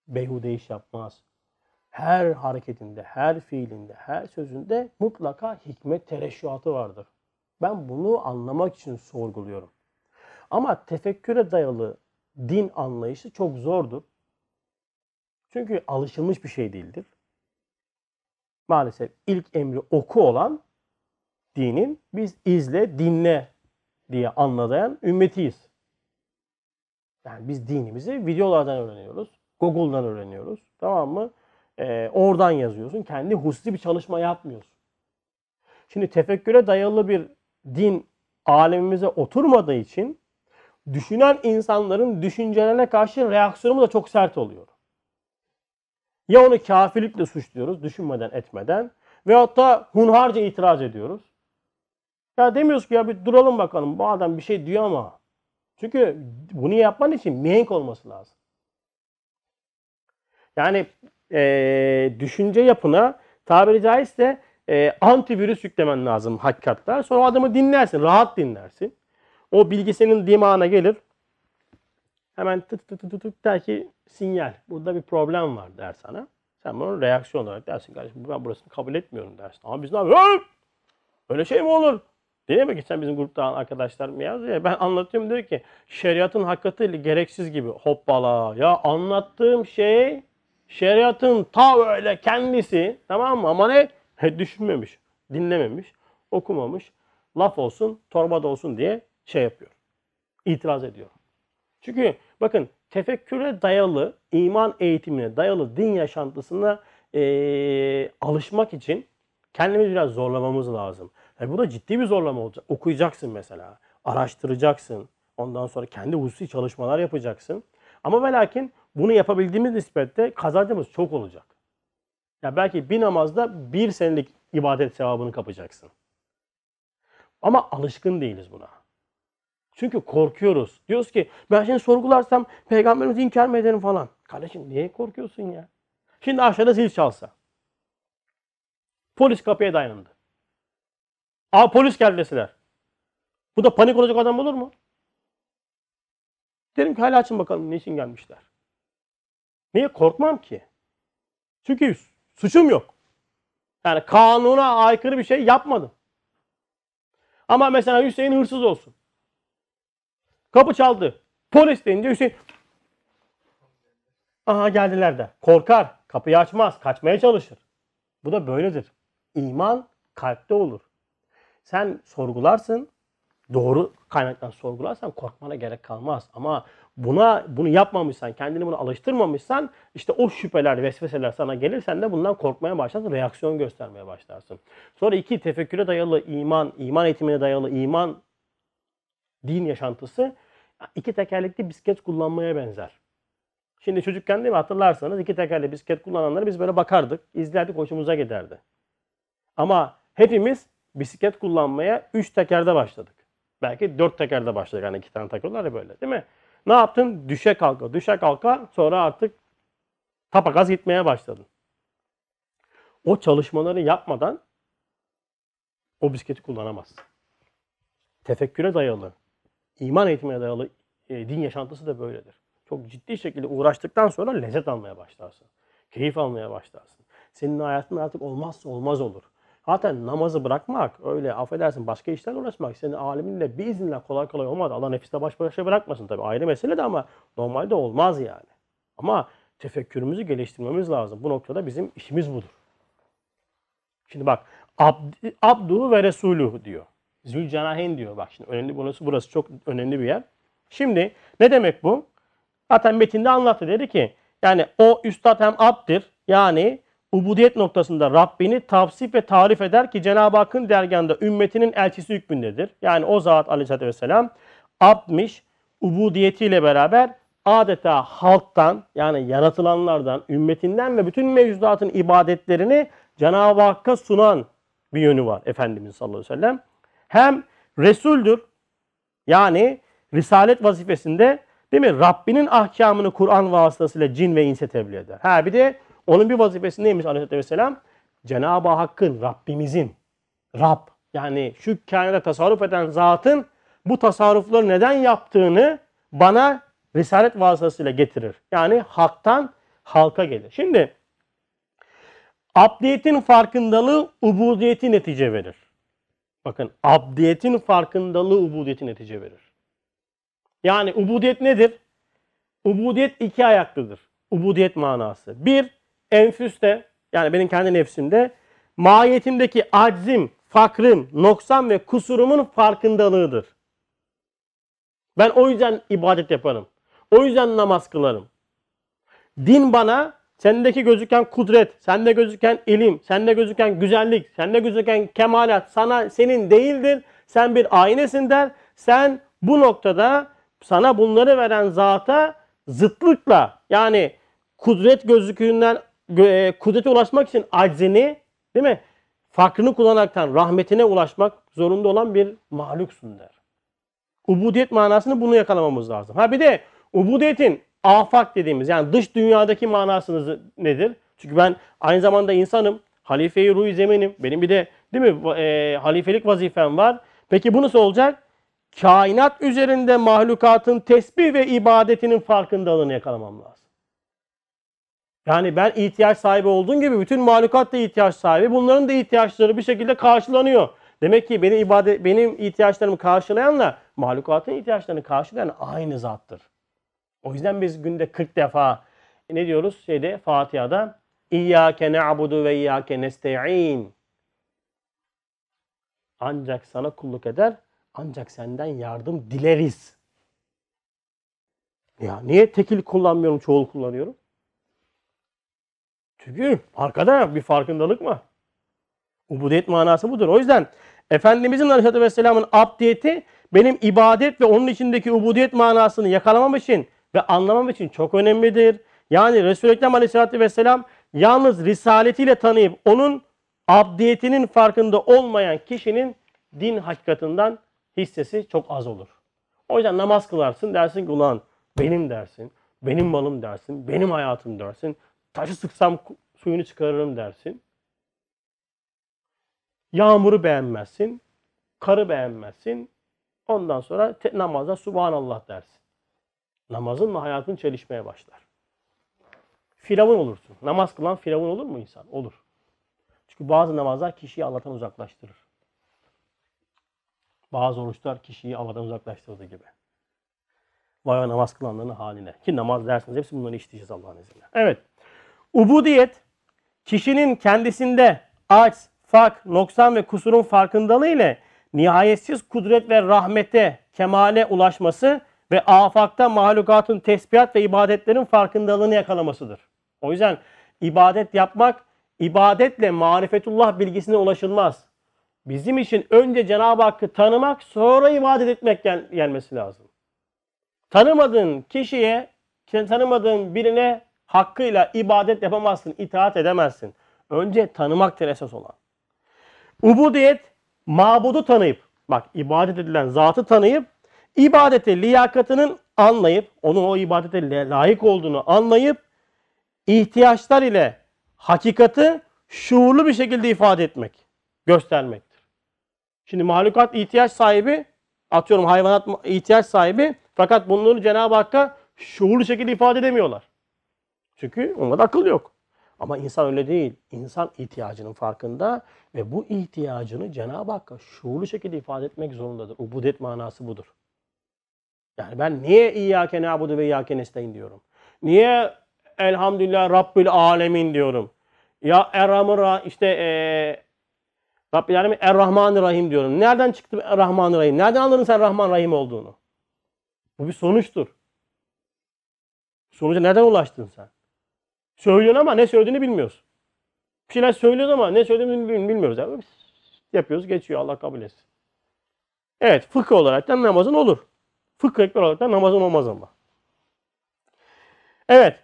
Beyhude iş yapmaz. Her hareketinde, her fiilinde, her sözünde mutlaka hikmet tereşşuatı vardır. Ben bunu anlamak için sorguluyorum. Ama tefekküre dayalı din anlayışı çok zordur. Çünkü alışılmış bir şey değildir. Maalesef ilk emri oku olan dinin biz izle, dinle diye anlayan ümmetiyiz. Yani biz dinimizi videolardan öğreniyoruz. Google'dan öğreniyoruz. Tamam mı? Ee, oradan yazıyorsun. Kendi hususi bir çalışma yapmıyorsun. Şimdi tefekküre dayalı bir din alemimize oturmadığı için düşünen insanların düşüncelerine karşı reaksiyonumuz da çok sert oluyor. Ya onu kafirlikle suçluyoruz düşünmeden etmeden veyahut da hunharca itiraz ediyoruz. Ya demiyoruz ki ya bir duralım bakalım bu adam bir şey diyor ama. Çünkü bunu yapman için mihenk olması lazım. Yani e, düşünce yapına tabiri caizse e, antivirüs yüklemen lazım hakikaten. Sonra adamı dinlersin, rahat dinlersin. O bilgi senin dimağına gelir. Hemen tık tık tık tık der ki sinyal. Burada bir problem var der sana. Sen bunu reaksiyon olarak dersin kardeşim ben burasını kabul etmiyorum dersin. Ama biz ne yapıyoruz? Öyle şey mi olur? Değil mi? Geçen bizim grupta arkadaşlar yazdı ya ben anlatıyorum diyor ki şeriatın hakikati gereksiz gibi. Hoppala ya anlattığım şey şeriatın ta öyle kendisi tamam mı? Ama ne? Düşünmemiş, dinlememiş, okumamış. Laf olsun, torbada olsun diye şey yapıyor. itiraz ediyorum. Çünkü bakın tefekküre dayalı, iman eğitimine dayalı din yaşantısına eee, alışmak için kendimizi biraz zorlamamız lazım. Yani bu da ciddi bir zorlama olacak. Okuyacaksın mesela, araştıracaksın. Ondan sonra kendi hususi çalışmalar yapacaksın. Ama ve lakin bunu yapabildiğimiz nispette kazancımız çok olacak. Ya belki bir namazda bir senelik ibadet sevabını kapacaksın. Ama alışkın değiliz buna. Çünkü korkuyoruz. Diyoruz ki ben şimdi sorgularsam peygamberimizi inkar mı ederim falan. Kardeşim niye korkuyorsun ya? Şimdi aşağıda zil çalsa. Polis kapıya dayandı. Aa polis geldi deseler. Bu da panik olacak adam olur mu? Derim ki hala açın bakalım niçin gelmişler. Niye korkmam ki? Çünkü suçum yok. Yani kanuna aykırı bir şey yapmadım. Ama mesela Hüseyin hırsız olsun. Kapı çaldı. Polis deyince Hüseyin aha geldiler de. Korkar. Kapıyı açmaz. Kaçmaya çalışır. Bu da böyledir. İman kalpte olur. Sen sorgularsın. Doğru kaynaktan sorgularsan korkmana gerek kalmaz. Ama buna bunu yapmamışsan, kendini buna alıştırmamışsan işte o şüpheler, vesveseler sana gelir. Sen de bundan korkmaya başlarsın, reaksiyon göstermeye başlarsın. Sonra iki, tefekküre dayalı iman, iman eğitimine dayalı iman din yaşantısı iki tekerlekli bisiklet kullanmaya benzer. Şimdi çocukken değil mi hatırlarsanız iki tekerlekli bisiklet kullananları biz böyle bakardık, izlerdik, hoşumuza giderdi. Ama hepimiz bisiklet kullanmaya üç tekerde başladık. Belki dört tekerde başladık. Hani iki tane takıyorlar ya böyle değil mi? Ne yaptın? Düşe kalka, düşe kalka sonra artık tapagaz gitmeye başladın. O çalışmaları yapmadan o bisikleti kullanamazsın. Tefekküre dayalı, iman eğitimine dayalı e, din yaşantısı da böyledir. Çok ciddi şekilde uğraştıktan sonra lezzet almaya başlarsın. Keyif almaya başlarsın. Senin hayatın artık olmazsa olmaz olur. Zaten namazı bırakmak, öyle affedersin başka işlerle uğraşmak senin aliminle bir izinle kolay kolay olmaz. Allah nefiste baş başa bırakmasın tabii ayrı mesele de ama normalde olmaz yani. Ama tefekkürümüzü geliştirmemiz lazım. Bu noktada bizim işimiz budur. Şimdi bak abd, abdu ve resuluhu diyor. Zülcenahen diyor. Bak şimdi önemli burası, burası çok önemli bir yer. Şimdi ne demek bu? Zaten metinde anlattı. Dedi ki yani o üstad hem abdir yani ubudiyet noktasında Rabbini tavsif ve tarif eder ki Cenab-ı Hakk'ın dergahında ümmetinin elçisi hükmündedir. Yani o zat aleyhissalatü vesselam abdmiş ubudiyetiyle beraber adeta halktan yani yaratılanlardan, ümmetinden ve bütün mevcudatın ibadetlerini Cenab-ı Hakk'a sunan bir yönü var Efendimiz sallallahu aleyhi ve sellem. Hem Resul'dür yani Risalet vazifesinde değil mi? Rabbinin ahkamını Kur'an vasıtasıyla cin ve inse tebliğ eder. Ha bir de onun bir vazifesi neymiş Aleyhisselatü Vesselam? Cenab-ı Hakk'ın, Rabbimizin, Rab yani şu kainata tasarruf eden zatın bu tasarrufları neden yaptığını bana Risalet vasıtasıyla getirir. Yani haktan halka gelir. Şimdi abdiyetin farkındalığı ubudiyeti netice verir. Bakın abdiyetin farkındalığı ubudiyeti netice verir. Yani ubudiyet nedir? Ubudiyet iki ayaklıdır. Ubudiyet manası. Bir, enfüste yani benim kendi nefsimde mahiyetimdeki aczim, fakrım, noksan ve kusurumun farkındalığıdır. Ben o yüzden ibadet yaparım. O yüzden namaz kılarım. Din bana sendeki gözüken kudret, sende gözüken ilim, sende gözüken güzellik, sende gözüken kemalat sana senin değildir. Sen bir aynesin der. Sen bu noktada sana bunları veren zata zıtlıkla yani kudret gözüküğünden e, kudrete ulaşmak için aczini değil mi? Fakrını kullanaraktan rahmetine ulaşmak zorunda olan bir mahluksun der. Ubudiyet manasını bunu yakalamamız lazım. Ha bir de ubudiyetin afak dediğimiz yani dış dünyadaki manası nedir? Çünkü ben aynı zamanda insanım. Halife-i ruh zeminim. Benim bir de değil mi e, halifelik vazifem var. Peki bu nasıl olacak? Kainat üzerinde mahlukatın tesbih ve ibadetinin farkındalığını yakalamam lazım. Yani ben ihtiyaç sahibi olduğum gibi bütün mahlukat da ihtiyaç sahibi. Bunların da ihtiyaçları bir şekilde karşılanıyor. Demek ki benim ibadet benim ihtiyaçlarımı karşılayanla mahlukatın ihtiyaçlarını karşılayan aynı zattır. O yüzden biz günde 40 defa ne diyoruz şeyde Fatiha'da İyyâke ne'abudu ve iyyâke nesta'in. Ancak sana kulluk eder, ancak senden yardım dileriz. Ya niye tekil kullanmıyorum, çoğul kullanıyorum? Çünkü arkada bir farkındalık var. Ubudiyet manası budur. O yüzden Efendimizin Aleyhisselatü Vesselam'ın abdiyeti benim ibadet ve onun içindeki ubudiyet manasını yakalamam için ve anlamam için çok önemlidir. Yani Resul-i Ekrem Aleyhisselatü Vesselam yalnız risaletiyle tanıyıp onun abdiyetinin farkında olmayan kişinin din hakikatinden hissesi çok az olur. O yüzden namaz kılarsın dersin ki ulan benim dersin, benim malım dersin, benim hayatım dersin, taşı sıksam suyunu çıkarırım dersin. Yağmuru beğenmezsin, karı beğenmezsin. Ondan sonra te- namazda Subhanallah dersin. Namazınla hayatın çelişmeye başlar. Firavun olursun. Namaz kılan firavun olur mu insan? Olur. Çünkü bazı namazlar kişiyi Allah'tan uzaklaştırır. Bazı oruçlar kişiyi Allah'tan uzaklaştırdığı gibi. Vay namaz kılanların haline. Ki namaz dersiniz hepsi bunları işleyeceğiz Allah'ın izniyle. Evet. Ubudiyet kişinin kendisinde aç, fak, noksan ve kusurun farkındalığı ile nihayetsiz kudret ve rahmete, kemale ulaşması ve afakta mahlukatın tesbihat ve ibadetlerin farkındalığını yakalamasıdır. O yüzden ibadet yapmak, ibadetle marifetullah bilgisine ulaşılmaz. Bizim için önce Cenab-ı Hakk'ı tanımak, sonra ibadet etmek gel- gelmesi lazım. Tanımadığın kişiye, tanımadığın birine hakkıyla ibadet yapamazsın, itaat edemezsin. Önce tanımaktır esas olan. Ubudiyet, mabudu tanıyıp, bak ibadet edilen zatı tanıyıp, ibadete liyakatının anlayıp, onun o ibadete la- layık olduğunu anlayıp, ihtiyaçlar ile hakikati şuurlu bir şekilde ifade etmek, göstermektir. Şimdi mahlukat ihtiyaç sahibi, atıyorum hayvanat ihtiyaç sahibi fakat bunları Cenab-ı Hakk'a şuurlu şekilde ifade edemiyorlar. Çünkü onda da akıl yok. Ama insan öyle değil. İnsan ihtiyacının farkında ve bu ihtiyacını Cenab-ı Hakk'a şuurlu şekilde ifade etmek zorundadır. Ubudet manası budur. Yani ben niye İyyâke nâbudu ve İyyâke nestaîn diyorum? Niye Elhamdülillah Rabbil Alemin diyorum? Ya Erhamur Ra- işte eee Rabbil Alemin Er-Rahman Rahim diyorum. Nereden çıktı Er-Rahman Rahim? Nereden anladın sen Rahman Rahim olduğunu? Bu bir sonuçtur. Sonuca nereden ulaştın sen? Söylüyorsun ama ne söylediğini bilmiyorsun. Bir şeyler söylüyoruz ama ne söylediğini bil- bilmiyoruz. Yani yapıyoruz geçiyor Allah kabul etsin. Evet fıkıh olarak da namazın olur. Fıkıh ekber olarak da namazın olmaz ama. Evet.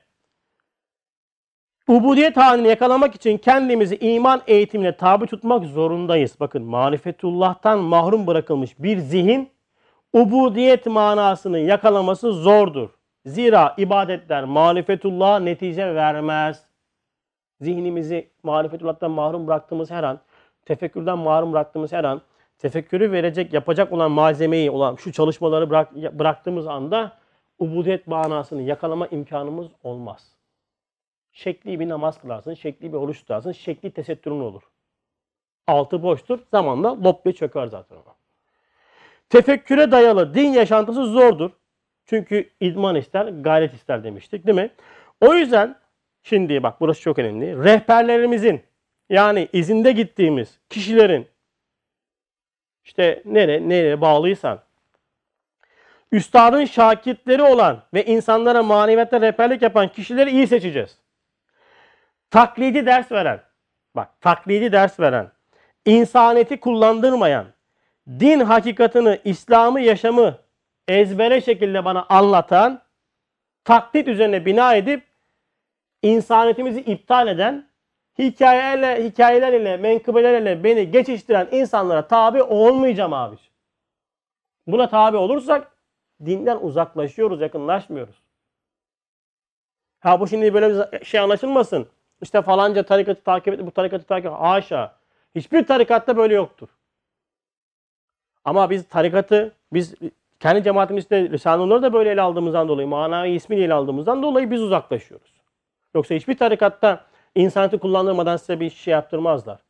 Ubudiyet halini yakalamak için kendimizi iman eğitimine tabi tutmak zorundayız. Bakın marifetullah'tan mahrum bırakılmış bir zihin ubudiyet manasını yakalaması zordur. Zira ibadetler marifetullah'a netice vermez. Zihnimizi marifetullah'tan mahrum bıraktığımız her an, tefekkürden mahrum bıraktığımız her an, tefekkürü verecek, yapacak olan malzemeyi, olan şu çalışmaları bırak, bıraktığımız anda ubudiyet manasını yakalama imkanımız olmaz. Şekli bir namaz kılarsın, şekli bir oruç tutarsın, şekli tesettürün olur. Altı boştur, zamanla lop çöker zaten o. Tefekküre dayalı din yaşantısı zordur. Çünkü idman ister, gayret ister demiştik değil mi? O yüzden şimdi bak burası çok önemli. Rehberlerimizin yani izinde gittiğimiz kişilerin işte nere, nereye bağlıysan üstadın şakirtleri olan ve insanlara maneviyatta rehberlik yapan kişileri iyi seçeceğiz. Taklidi ders veren, bak taklidi ders veren, insaniyeti kullandırmayan, din hakikatını, İslam'ı, yaşamı ezbere şekilde bana anlatan, taklit üzerine bina edip insaniyetimizi iptal eden, hikayelerle, hikayeler ile, menkıbelerle beni geçiştiren insanlara tabi olmayacağım abi. Buna tabi olursak dinden uzaklaşıyoruz, yakınlaşmıyoruz. Ha bu şimdi böyle bir şey anlaşılmasın. İşte falanca tarikatı takip et, bu tarikatı takip et. Haşa. Hiçbir tarikatta böyle yoktur. Ama biz tarikatı, biz kendi cemaatimizde Risale-i Nur'u da böyle ele aldığımızdan dolayı, manayı ismiyle ele aldığımızdan dolayı biz uzaklaşıyoruz. Yoksa hiçbir tarikatta insaniyeti kullandırmadan size bir şey yaptırmazlar.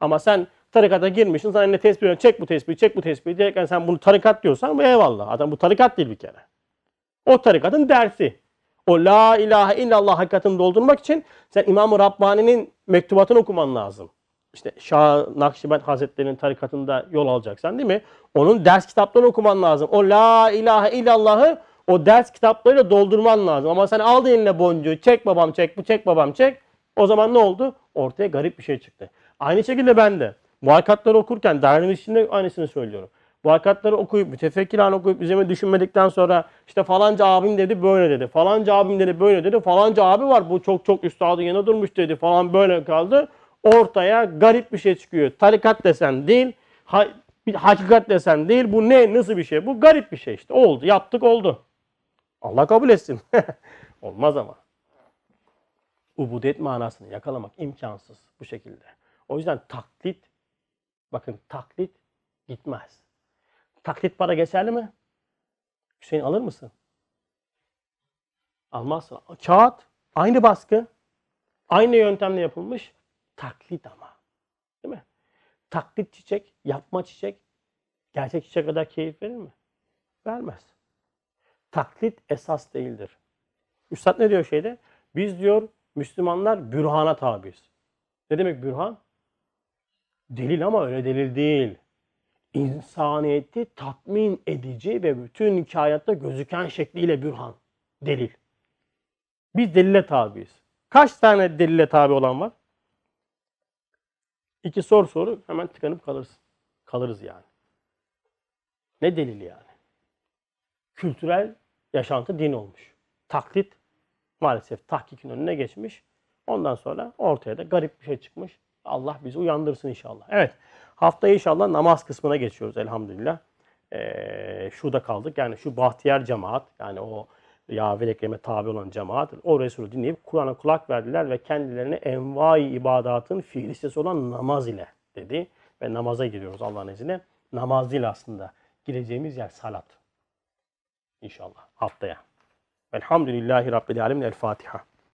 Ama sen tarikata girmişsin, sana eline veriyor, çek bu tesbihi, çek bu tesbihi derken sen bunu tarikat diyorsan bu eyvallah. Adam bu tarikat değil bir kere. O tarikatın dersi. O la ilahe illallah hakikatini doldurmak için sen İmam-ı Rabbani'nin mektubatını okuman lazım. İşte Şah Nakşibend Hazretleri'nin tarikatında yol alacaksan değil mi? Onun ders kitaplarını okuman lazım. O la ilahe illallahı o ders kitaplarıyla doldurman lazım. Ama sen aldın eline boncuğu çek babam çek bu çek babam çek. O zaman ne oldu? Ortaya garip bir şey çıktı. Aynı şekilde ben de bu hakikatleri okurken derneğin içinde aynısını söylüyorum. Bu hakikatleri okuyup mütefekkirane okuyup üzerine düşünmedikten sonra işte falanca abim dedi böyle dedi. Falanca abim dedi böyle dedi. Falanca abi var bu çok çok üstadın yanına durmuş dedi falan böyle kaldı. Ortaya garip bir şey çıkıyor. Tarikat desen değil, ha- hakikat desen değil. Bu ne? Nasıl bir şey? Bu garip bir şey işte. Oldu. Yaptık oldu. Allah kabul etsin. Olmaz ama. Ubudiyet manasını yakalamak imkansız bu şekilde. O yüzden taklit, bakın taklit gitmez. Taklit para geçerli mi? Hüseyin alır mısın? Almazsın. Kağıt, aynı baskı, aynı yöntemle yapılmış. Taklit ama. Değil mi? Taklit çiçek, yapma çiçek, gerçek çiçek kadar keyif verir mi? Vermez. Taklit esas değildir. Üstad ne diyor şeyde? Biz diyor Müslümanlar bürhana tabiiz. Ne demek bürhan? Delil ama öyle delil değil. İnsaniyeti tatmin edici ve bütün kainatta gözüken şekliyle bürhan. Delil. Biz delile tabiiz. Kaç tane delile tabi olan var? İki sor soru hemen tıkanıp kalırsın. Kalırız yani. Ne delili yani? Kültürel yaşantı din olmuş. Taklit maalesef tahkikin önüne geçmiş. Ondan sonra ortaya da garip bir şey çıkmış. Allah bizi uyandırsın inşallah. Evet. Haftaya inşallah namaz kısmına geçiyoruz elhamdülillah. Ee, şurada kaldık. Yani şu bahtiyar cemaat yani o Yahve Ekrem'e tabi olan cemaat o Resulü dinleyip Kur'an'a kulak verdiler ve kendilerine envai ibadatın fiil listesi olan namaz ile dedi. Ve namaza giriyoruz Allah'ın izniyle. Namaz değil aslında. Gireceğimiz yer salat. İnşallah haftaya. Velhamdülillahi Rabbil Alemin. El Fatiha.